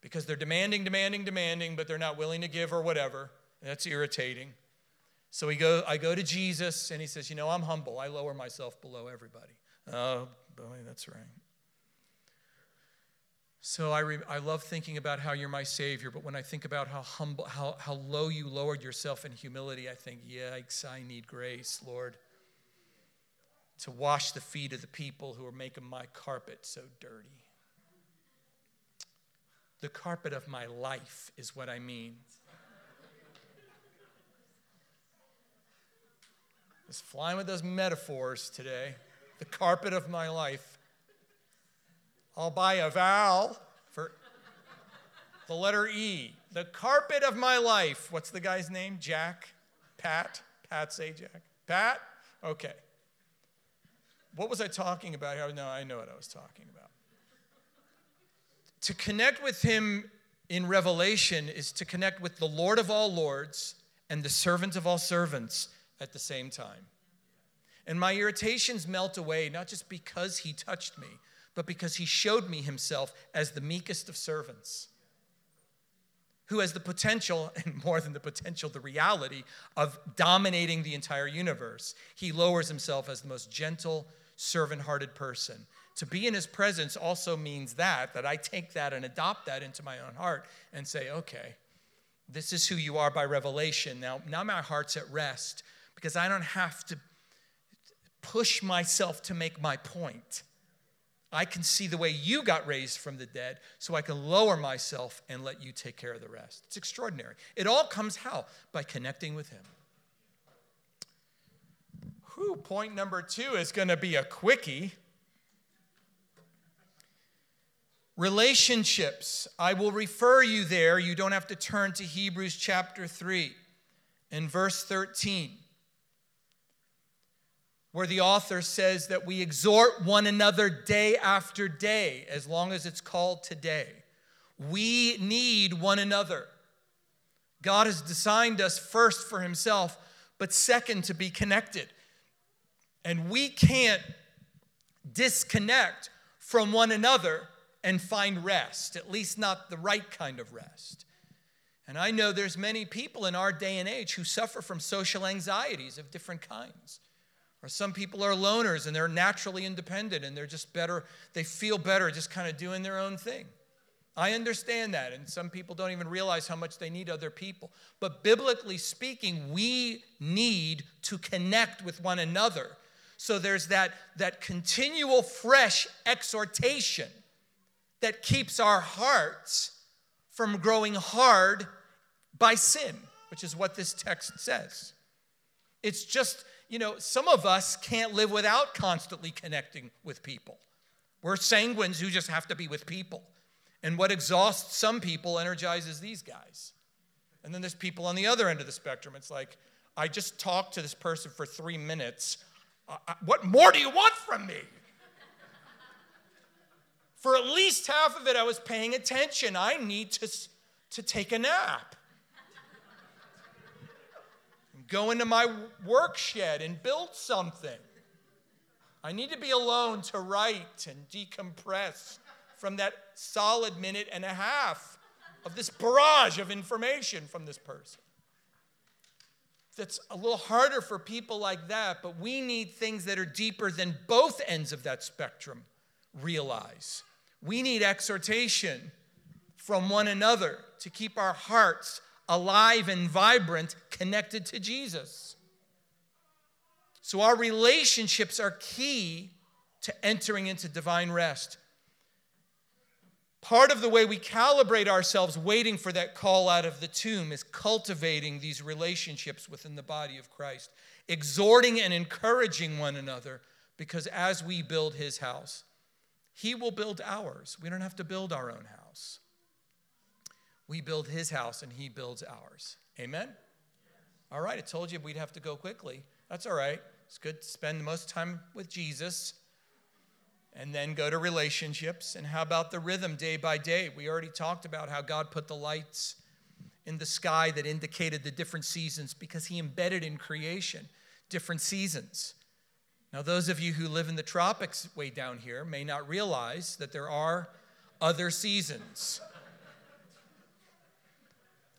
Speaker 1: because they're demanding, demanding, demanding, but they're not willing to give or whatever. That's irritating. So we go, I go to Jesus, and he says, You know, I'm humble. I lower myself below everybody. Oh, boy, that's right. So I, re, I love thinking about how you're my Savior, but when I think about how humble, how, how low you lowered yourself in humility, I think, yikes, I need grace, Lord to wash the feet of the people who are making my carpet so dirty. The carpet of my life is what I mean. Just flying with those metaphors today. The carpet of my life. I'll buy a vowel for the letter E. The carpet of my life. What's the guy's name? Jack? Pat? Pat Sajak. Pat? Okay. What was I talking about here? No, I know what I was talking about. To connect with Him in Revelation is to connect with the Lord of all lords and the servant of all servants at the same time. And my irritations melt away, not just because He touched me, but because He showed me Himself as the meekest of servants who has the potential, and more than the potential, the reality of dominating the entire universe. He lowers himself as the most gentle, servant hearted person. To be in his presence also means that, that I take that and adopt that into my own heart and say, okay, this is who you are by revelation. Now, now my heart's at rest because I don't have to push myself to make my point. I can see the way you got raised from the dead, so I can lower myself and let you take care of the rest. It's extraordinary. It all comes how? By connecting with Him. Whew, point number two is going to be a quickie. Relationships. I will refer you there. You don't have to turn to Hebrews chapter 3 and verse 13 where the author says that we exhort one another day after day, as long as it's called today. We need one another. God has designed us first for Himself, but second to be connected. And we can't disconnect from one another and find rest, at least not the right kind of rest. And I know there's many people in our day and age who suffer from social anxieties of different kinds. Or some people are loners and they're naturally independent and they're just better, they feel better just kind of doing their own thing. I understand that, and some people don't even realize how much they need other people. But biblically speaking, we need to connect with one another. So there's that, that continual fresh exhortation that keeps our hearts from growing hard by sin, which is what this text says. It's just you know, some of us can't live without constantly connecting with people. We're sanguines who just have to be with people. And what exhausts some people energizes these guys. And then there's people on the other end of the spectrum. It's like, I just talked to this person for three minutes. Uh what more do you want from me? for at least half of it, I was paying attention. I need to, to take a nap go into my work shed and build something. I need to be alone to write and decompress from that solid minute and a half of this barrage of information from this person. That's a little harder for people like that, but we need things that are deeper than both ends of that spectrum realize. We need exhortation from one another to keep our hearts alive and vibrant, connected to Jesus. So our relationships are key to entering into divine rest. Part of the way we calibrate ourselves waiting for that call out of the tomb is cultivating these relationships within the body of Christ, exhorting and encouraging one another, because as we build his house, he will build ours. We don't have to build our own house. We build his house and he builds ours. Amen? All right, I told you we'd have to go quickly. That's all right. It's good to spend the most time with Jesus and then go to relationships. And how about the rhythm day by day? We already talked about how God put the lights in the sky that indicated the different seasons because he embedded in creation different seasons. Now, those of you who live in the tropics way down here may not realize that there are other seasons.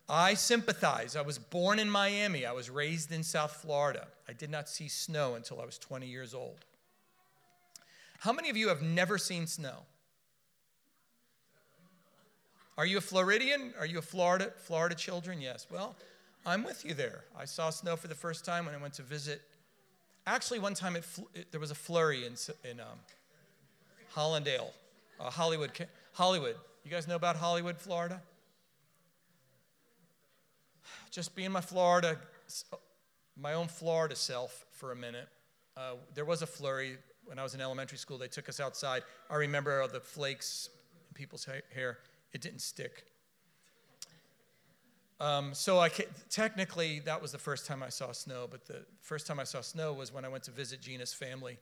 Speaker 1: I sympathize. I was born in Miami. I was raised in South Florida. I did not see snow until I was 20 years old. How many of you have never seen snow? Are you a Floridian? Are you a Florida Florida children? Yes. Well, I'm with you there. I saw snow for the first time when I went to visit. Actually, one time it, it, there was a flurry in, in um, Hallandale, uh, Hollywood. Hollywood. You guys know about Hollywood, Florida? Just being my Florida, my own Florida self for a minute. Uh, there was a flurry when I was in elementary school. They took us outside. I remember the flakes in people's hair. It didn't stick. Um, so I technically that was the first time I saw snow, but the first time I saw snow was when I went to visit Gina's family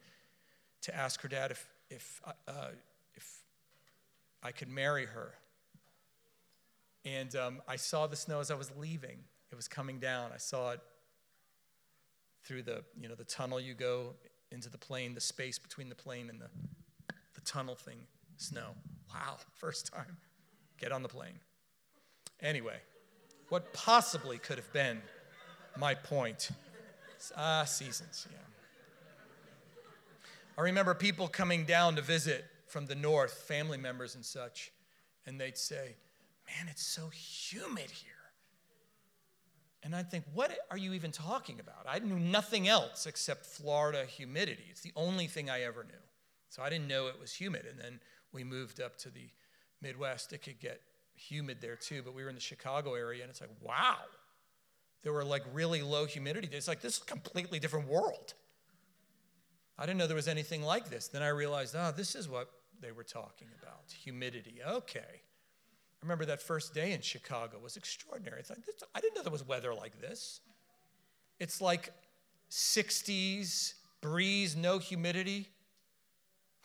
Speaker 1: to ask her dad if if uh, if I could marry her. And um, I saw the snow as I was leaving. It was coming down. I saw it through the, you know, the tunnel you go into the plane, the space between the plane and the, the tunnel thing, snow. Wow, first time. Get on the plane. Anyway, What possibly could have been my point? Ah, seasons, yeah. I remember people coming down to visit from the north, family members and such, and they'd say, Man, it's so humid here. And I'd think, What are you even talking about? I knew nothing else except Florida humidity. It's the only thing I ever knew. So I didn't know it was humid. And then we moved up to the Midwest. It could get humid there too, but we were in the Chicago area, and it's like, wow. There were like really low humidity It's Like, this is a completely different world. I didn't know there was anything like this. Then I realized, oh, this is what they were talking about humidity. Okay. I remember that first day in Chicago was extraordinary. I didn't know there was weather like this. It's like 60s, breeze, no humidity.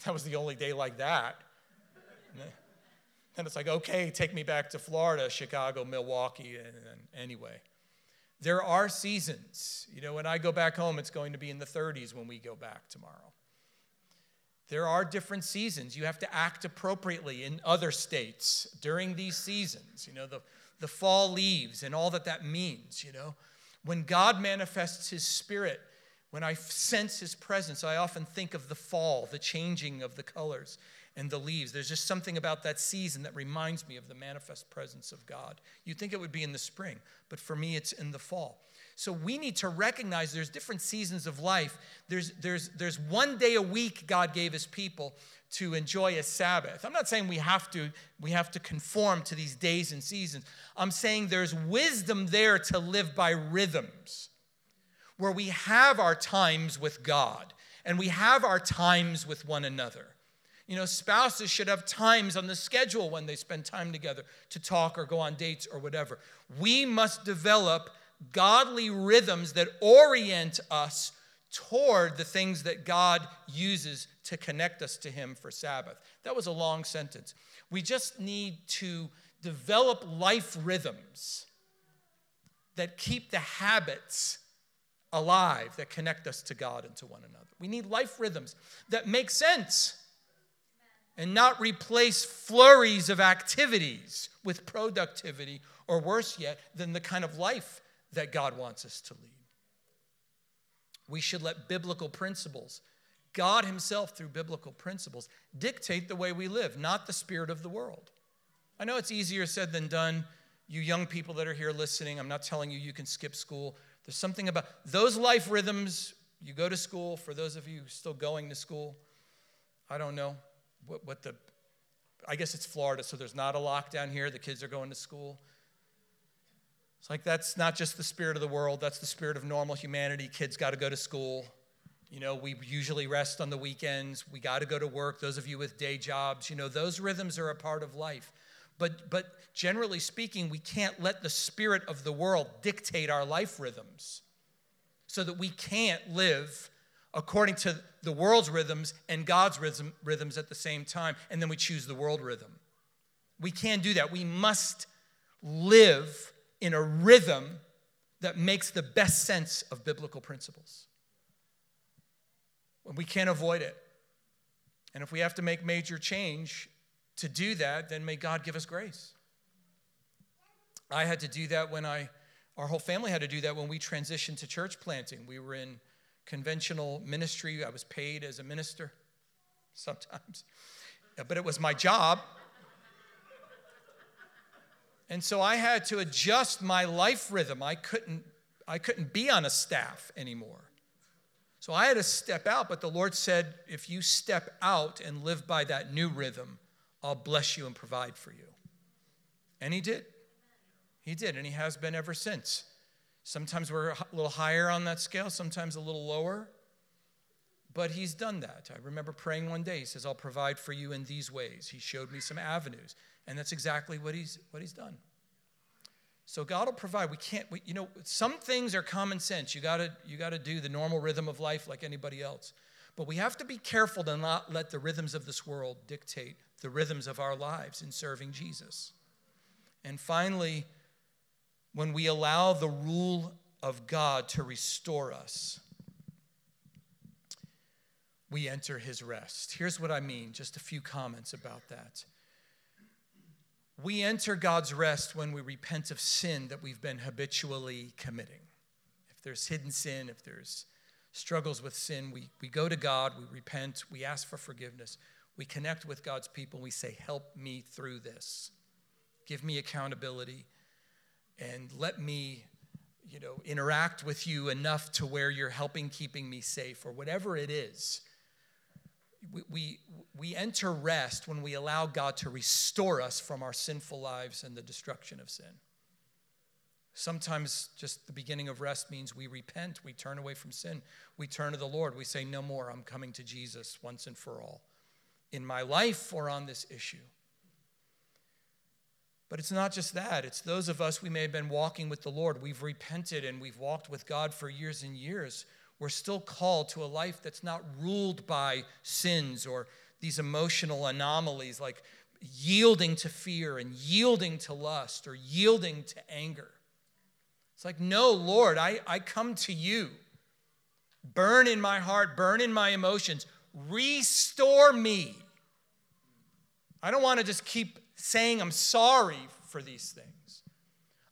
Speaker 1: That was the only day like that. And it's like, okay, take me back to Florida, Chicago, Milwaukee, and, and anyway. There are seasons. You know, when I go back home, it's going to be in the 30s when we go back tomorrow. There are different seasons. You have to act appropriately in other states during these seasons. You know, the, the fall leaves and all that that means, you know. When God manifests his spirit, when I sense his presence, I often think of the fall, the changing of the colors and the leaves. There's just something about that season that reminds me of the manifest presence of God. You'd think it would be in the spring, but for me, it's in the fall. So we need to recognize there's different seasons of life. There's, there's, there's one day a week God gave his people to enjoy a Sabbath. I'm not saying we have to we have to conform to these days and seasons. I'm saying there's wisdom there to live by rhythms where we have our times with God and we have our times with one another. You know, spouses should have times on the schedule when they spend time together to talk or go on dates or whatever. We must develop godly rhythms that orient us toward the things that God uses to connect us to Him for Sabbath. That was a long sentence. We just need to develop life rhythms that keep the habits alive, that connect us to God and to one another. We need life rhythms that make sense and not replace flurries of activities with productivity, or worse yet, than the kind of life that God wants us to lead. We should let biblical principles, God Himself through biblical principles, dictate the way we live, not the spirit of the world. I know it's easier said than done. You young people that are here listening, I'm not telling you you can skip school. There's something about those life rhythms. You go to school, for those of you still going to school, I don't know what, what the, I guess it's Florida, so there's not a lockdown here. The kids are going to school. It's like that's not just the spirit of the world, that's the spirit of normal humanity. Kids got to go to school. You know, we usually rest on the weekends. We got to go to work. Those of you with day jobs, you know, those rhythms are a part of life. But, but generally speaking, we can't let the spirit of the world dictate our life rhythms so that we can't live according to the world's rhythms and God's rhythm, rhythms at the same time, and then we choose the world rhythm. We can't do that. We must live in a rhythm that makes the best sense of biblical principles. We can't avoid it. And if we have to make major change to do that, then may God give us grace. I had to do that when I, our whole family had to do that when we transitioned to church planting. We were in conventional ministry. I was paid as a minister sometimes, but it was my job. And so I had to adjust my life rhythm. I couldn't, I couldn't be on a staff anymore. So I had to step out, but the Lord said, if you step out and live by that new rhythm, I'll bless you and provide for you. And He did. He did, and He has been ever since. Sometimes we're a little higher on that scale, sometimes a little lower. But he's done that. I remember praying one day, he says, I'll provide for you in these ways. He showed me some avenues. And that's exactly what he's, what he's done. So God will provide. We can't, we, you know, some things are common sense. You gotta, you gotta do the normal rhythm of life like anybody else. But we have to be careful to not let the rhythms of this world dictate the rhythms of our lives in serving Jesus. And finally, when we allow the rule of God to restore us, we enter his rest. Here's what I mean, just a few comments about that. We enter God's rest when we repent of sin that we've been habitually committing. If there's hidden sin, if there's struggles with sin, we, we go to God, we repent, we ask for forgiveness, we connect with God's people, we say, Help me through this. Give me accountability and let me you know interact with you enough to where you're helping keeping me safe or whatever it is we, we, we enter rest when we allow God to restore us from our sinful lives and the destruction of sin. Sometimes just the beginning of rest means we repent, we turn away from sin, we turn to the Lord, we say, No more, I'm coming to Jesus once and for all in my life or on this issue. But it's not just that. It's those of us we may have been walking with the Lord. We've repented and we've walked with God for years and years we're still called to a life that's not ruled by sins or these emotional anomalies like yielding to fear and yielding to lust or yielding to anger. It's like, no, Lord, I, I come to you. Burn in my heart, burn in my emotions, restore me. I don't want to just keep saying I'm sorry for these things.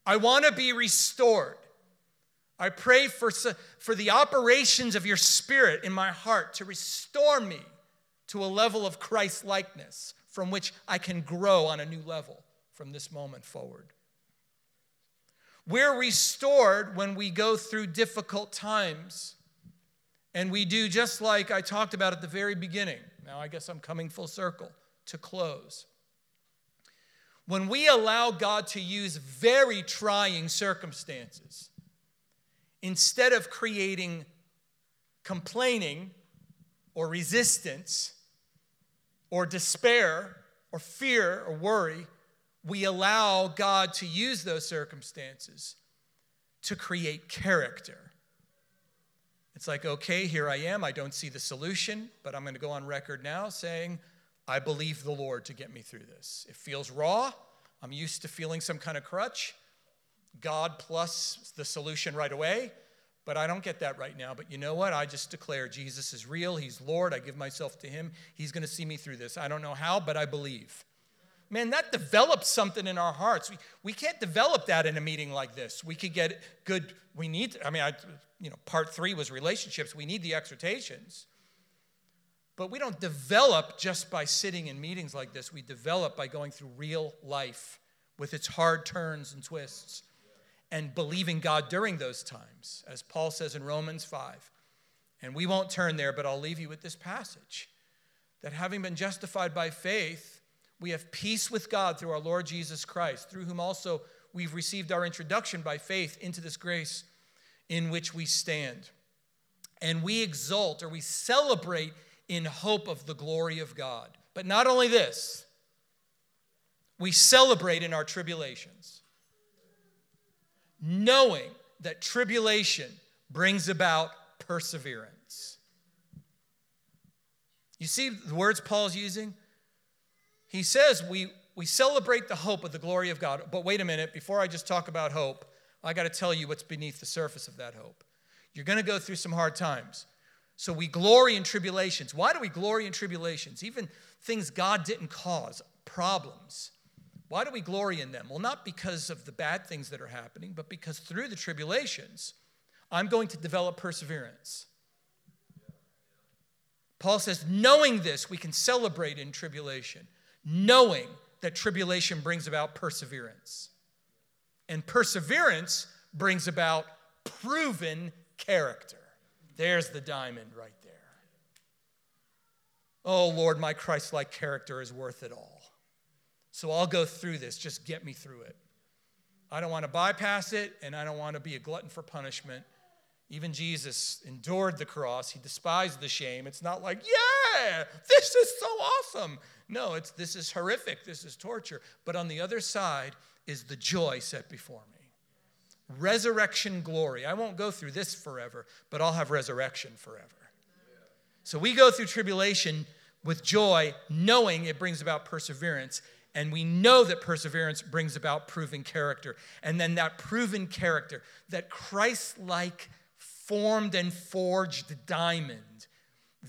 Speaker 1: I want to be restored. I pray for, for the operations of your spirit in my heart to restore me to a level of Christ likeness from which I can grow on a new level from this moment forward. We're restored when we go through difficult times. And we do just like I talked about at the very beginning. Now, I guess I'm coming full circle to close. When we allow God to use very trying circumstances, instead of creating complaining or resistance or despair or fear or worry, we allow God to use those circumstances to create character. It's like, okay, here I am. I don't see the solution, but I'm going to go on record now saying, I believe the Lord to get me through this. It feels raw. I'm used to feeling some kind of crutch. God plus the solution right away. But I don't get that right now. But you know what? I just declare Jesus is real. He's Lord. I give myself to Him. He's going to see me through this. I don't know how, but I believe. Man, that develops something in our hearts. We, we can't develop that in a meeting like this. We could get good, we need, I mean, I, you know, part three was relationships. We need the exhortations. But we don't develop just by sitting in meetings like this. We develop by going through real life with its hard turns and twists and believing God during those times, as Paul says in Romans 5. And we won't turn there, but I'll leave you with this passage that having been justified by faith, we have peace with God through our Lord Jesus Christ, through whom also we've received our introduction by faith into this grace in which we stand. And we exult or we celebrate in hope of the glory of God. But not only this, we celebrate in our tribulations knowing that tribulation brings about perseverance. You see the words Paul's using? He says we, we celebrate the hope of the glory of God. But wait a minute, before I just talk about hope, I got to tell you what's beneath the surface of that hope. You're going to go through some hard times. So we glory in tribulations. Why do we glory in tribulations? Even things God didn't cause, problems. Why do we glory in them? Well, not because of the bad things that are happening, but because through the tribulations, I'm going to develop perseverance. Paul says, knowing this, we can celebrate in tribulation, knowing that tribulation brings about perseverance. And perseverance brings about proven character. There's the diamond right there. Oh, Lord, my Christ like character is worth it all. So I'll go through this. Just get me through it. I don't want to bypass it, and I don't want to be a glutton for punishment. Even Jesus endured the cross. He despised the shame. It's not like, yeah, this is so awesome. No, it's this is horrific. This is torture. But on the other side is the joy set before me. Resurrection glory. I won't go through this forever, but I'll have resurrection forever. So we go through tribulation with joy, knowing it brings about perseverance. And we know that perseverance brings about proven character. And then that proven character, that Christ like formed and forged diamond,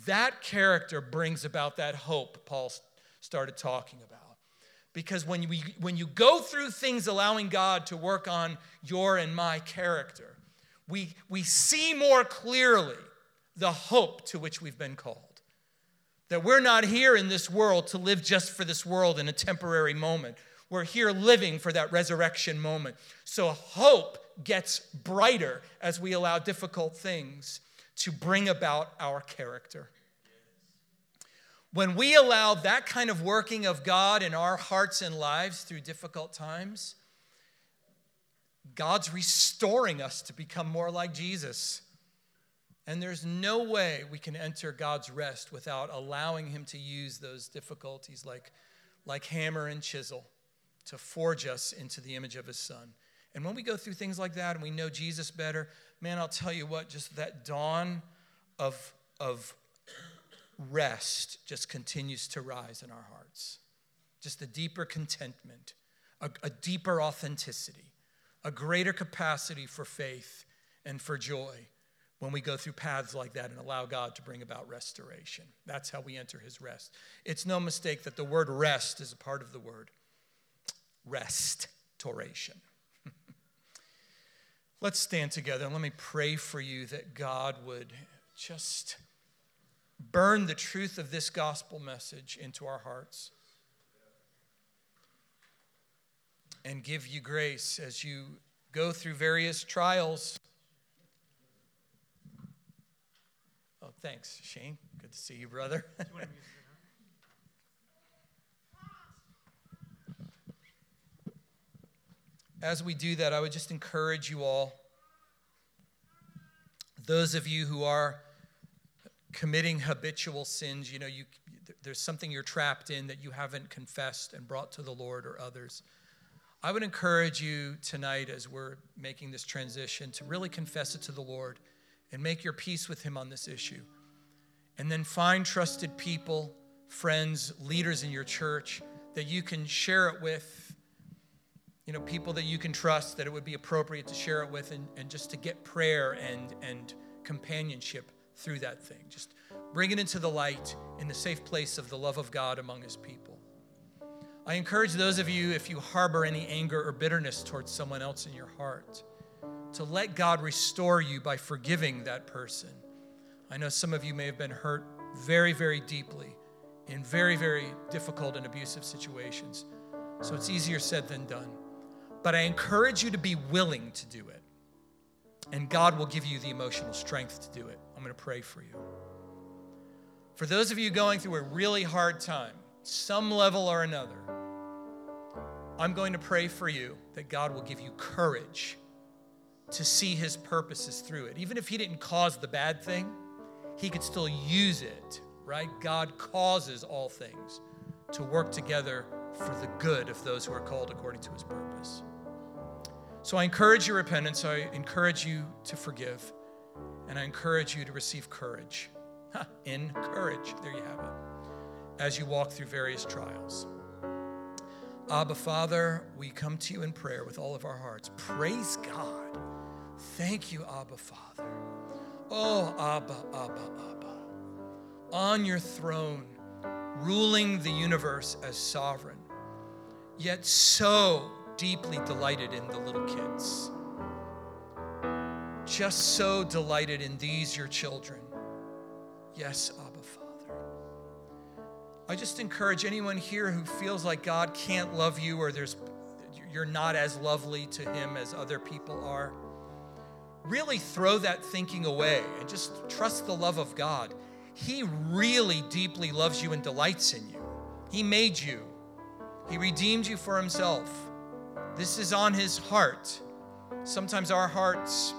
Speaker 1: that character brings about that hope Paul started talking about. Because when, we, when you go through things allowing God to work on your and my character, we, we see more clearly the hope to which we've been called. That we're not here in this world to live just for this world in a temporary moment. We're here living for that resurrection moment. So hope gets brighter as we allow difficult things to bring about our character. When we allow that kind of working of God in our hearts and lives through difficult times, God's restoring us to become more like Jesus. And there's no way we can enter God's rest without allowing Him to use those difficulties like, like hammer and chisel to forge us into the image of His Son. And when we go through things like that and we know Jesus better, man, I'll tell you what, just that dawn of, of rest just continues to rise in our hearts. Just a deeper contentment, a, a deeper authenticity, a greater capacity for faith and for joy when we go through paths like that and allow God to bring about restoration. That's how we enter his rest. It's no mistake that the word rest is a part of the word restoration. Let's stand together and let me pray for you that God would just burn the truth of this gospel message into our hearts and give you grace as you go through various trials Oh, thanks, Shane. Good to see you, brother. As we do that, I would just encourage you all, those of you who are committing habitual sins, you know, you, there's something you're trapped in that you haven't confessed and brought to the Lord or others. I would encourage you tonight as we're making this transition to really confess it to the Lord and make your peace with Him on this issue. And then find trusted people, friends, leaders in your church that you can share it with. You know, people that you can trust that it would be appropriate to share it with and, and just to get prayer and, and companionship through that thing. Just bring it into the light in the safe place of the love of God among His people. I encourage those of you, if you harbor any anger or bitterness towards someone else in your heart, to let God restore you by forgiving that person. I know some of you may have been hurt very, very deeply in very, very difficult and abusive situations. So it's easier said than done. But I encourage you to be willing to do it. And God will give you the emotional strength to do it. I'm going to pray for you. For those of you going through a really hard time, some level or another, I'm going to pray for you that God will give you courage to see his purposes through it. Even if he didn't cause the bad thing, he could still use it, right? God causes all things to work together for the good of those who are called according to his purpose. So I encourage your repentance. I encourage you to forgive. And I encourage you to receive courage. in courage, there you have it, as you walk through various trials. Abba, Father, we come to you in prayer with all of our hearts. Praise God. Thank you, Abba, Father. Oh, Abba, Abba, Abba. On your throne, ruling the universe as sovereign, yet so deeply delighted in the little kids. Just so delighted in these, your children. Yes, Abba, Father. I just encourage anyone here who feels like God can't love you or there's you're not as lovely to him as other people are really throw that thinking away and just trust the love of God. He really deeply loves you and delights in you. He made you, He redeemed you for Himself. This is on His heart. Sometimes our hearts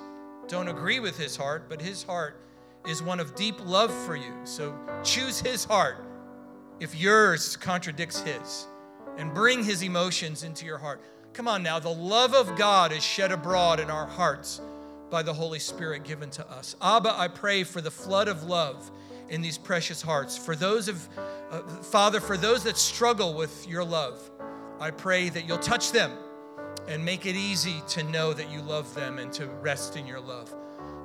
Speaker 1: don't agree with His heart, but His heart is one of deep love for you. So choose His heart if yours contradicts His and bring His emotions into your heart. Come on now, the love of God is shed abroad in our hearts by the Holy Spirit given to us. Abba, I pray for the flood of love in these precious hearts. For those of, uh, Father, for those that struggle with your love, I pray that you'll touch them and make it easy to know that you love them and to rest in your love.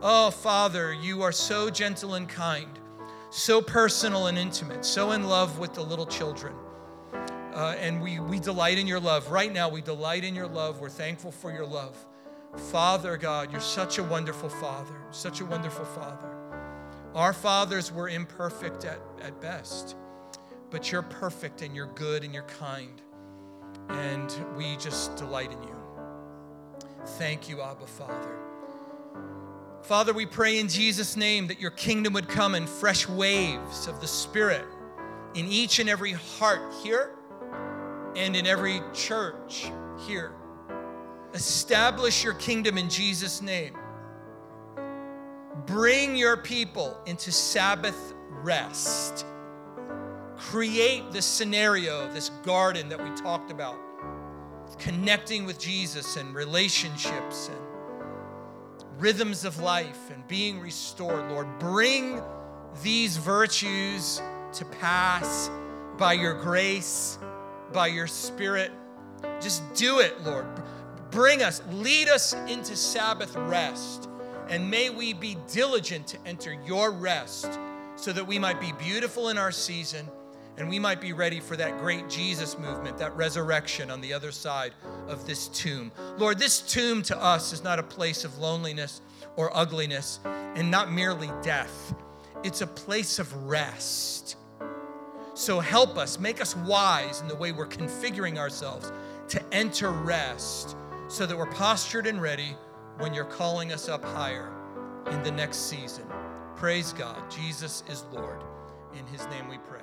Speaker 1: Oh, Father, you are so gentle and kind, so personal and intimate, so in love with the little children. Uh, and we, we delight in your love. Right now, we delight in your love. We're thankful for your love. Father God, you're such a wonderful Father, such a wonderful Father. Our fathers were imperfect at, at best, but you're perfect and you're good and you're kind. And we just delight in you. Thank you, Abba Father. Father, we pray in Jesus' name that your kingdom would come in fresh waves of the Spirit in each and every heart here and in every church here. Establish your kingdom in Jesus' name. Bring your people into Sabbath rest. Create this scenario, of this garden that we talked about, connecting with Jesus and relationships and rhythms of life and being restored, Lord. Bring these virtues to pass by your grace, by your spirit. Just do it, Lord. Bring us, lead us into Sabbath rest. And may we be diligent to enter your rest so that we might be beautiful in our season and we might be ready for that great Jesus movement, that resurrection on the other side of this tomb. Lord, this tomb to us is not a place of loneliness or ugliness and not merely death, it's a place of rest. So help us, make us wise in the way we're configuring ourselves to enter rest so that we're postured and ready when you're calling us up higher in the next season. Praise God. Jesus is Lord. In his name we pray.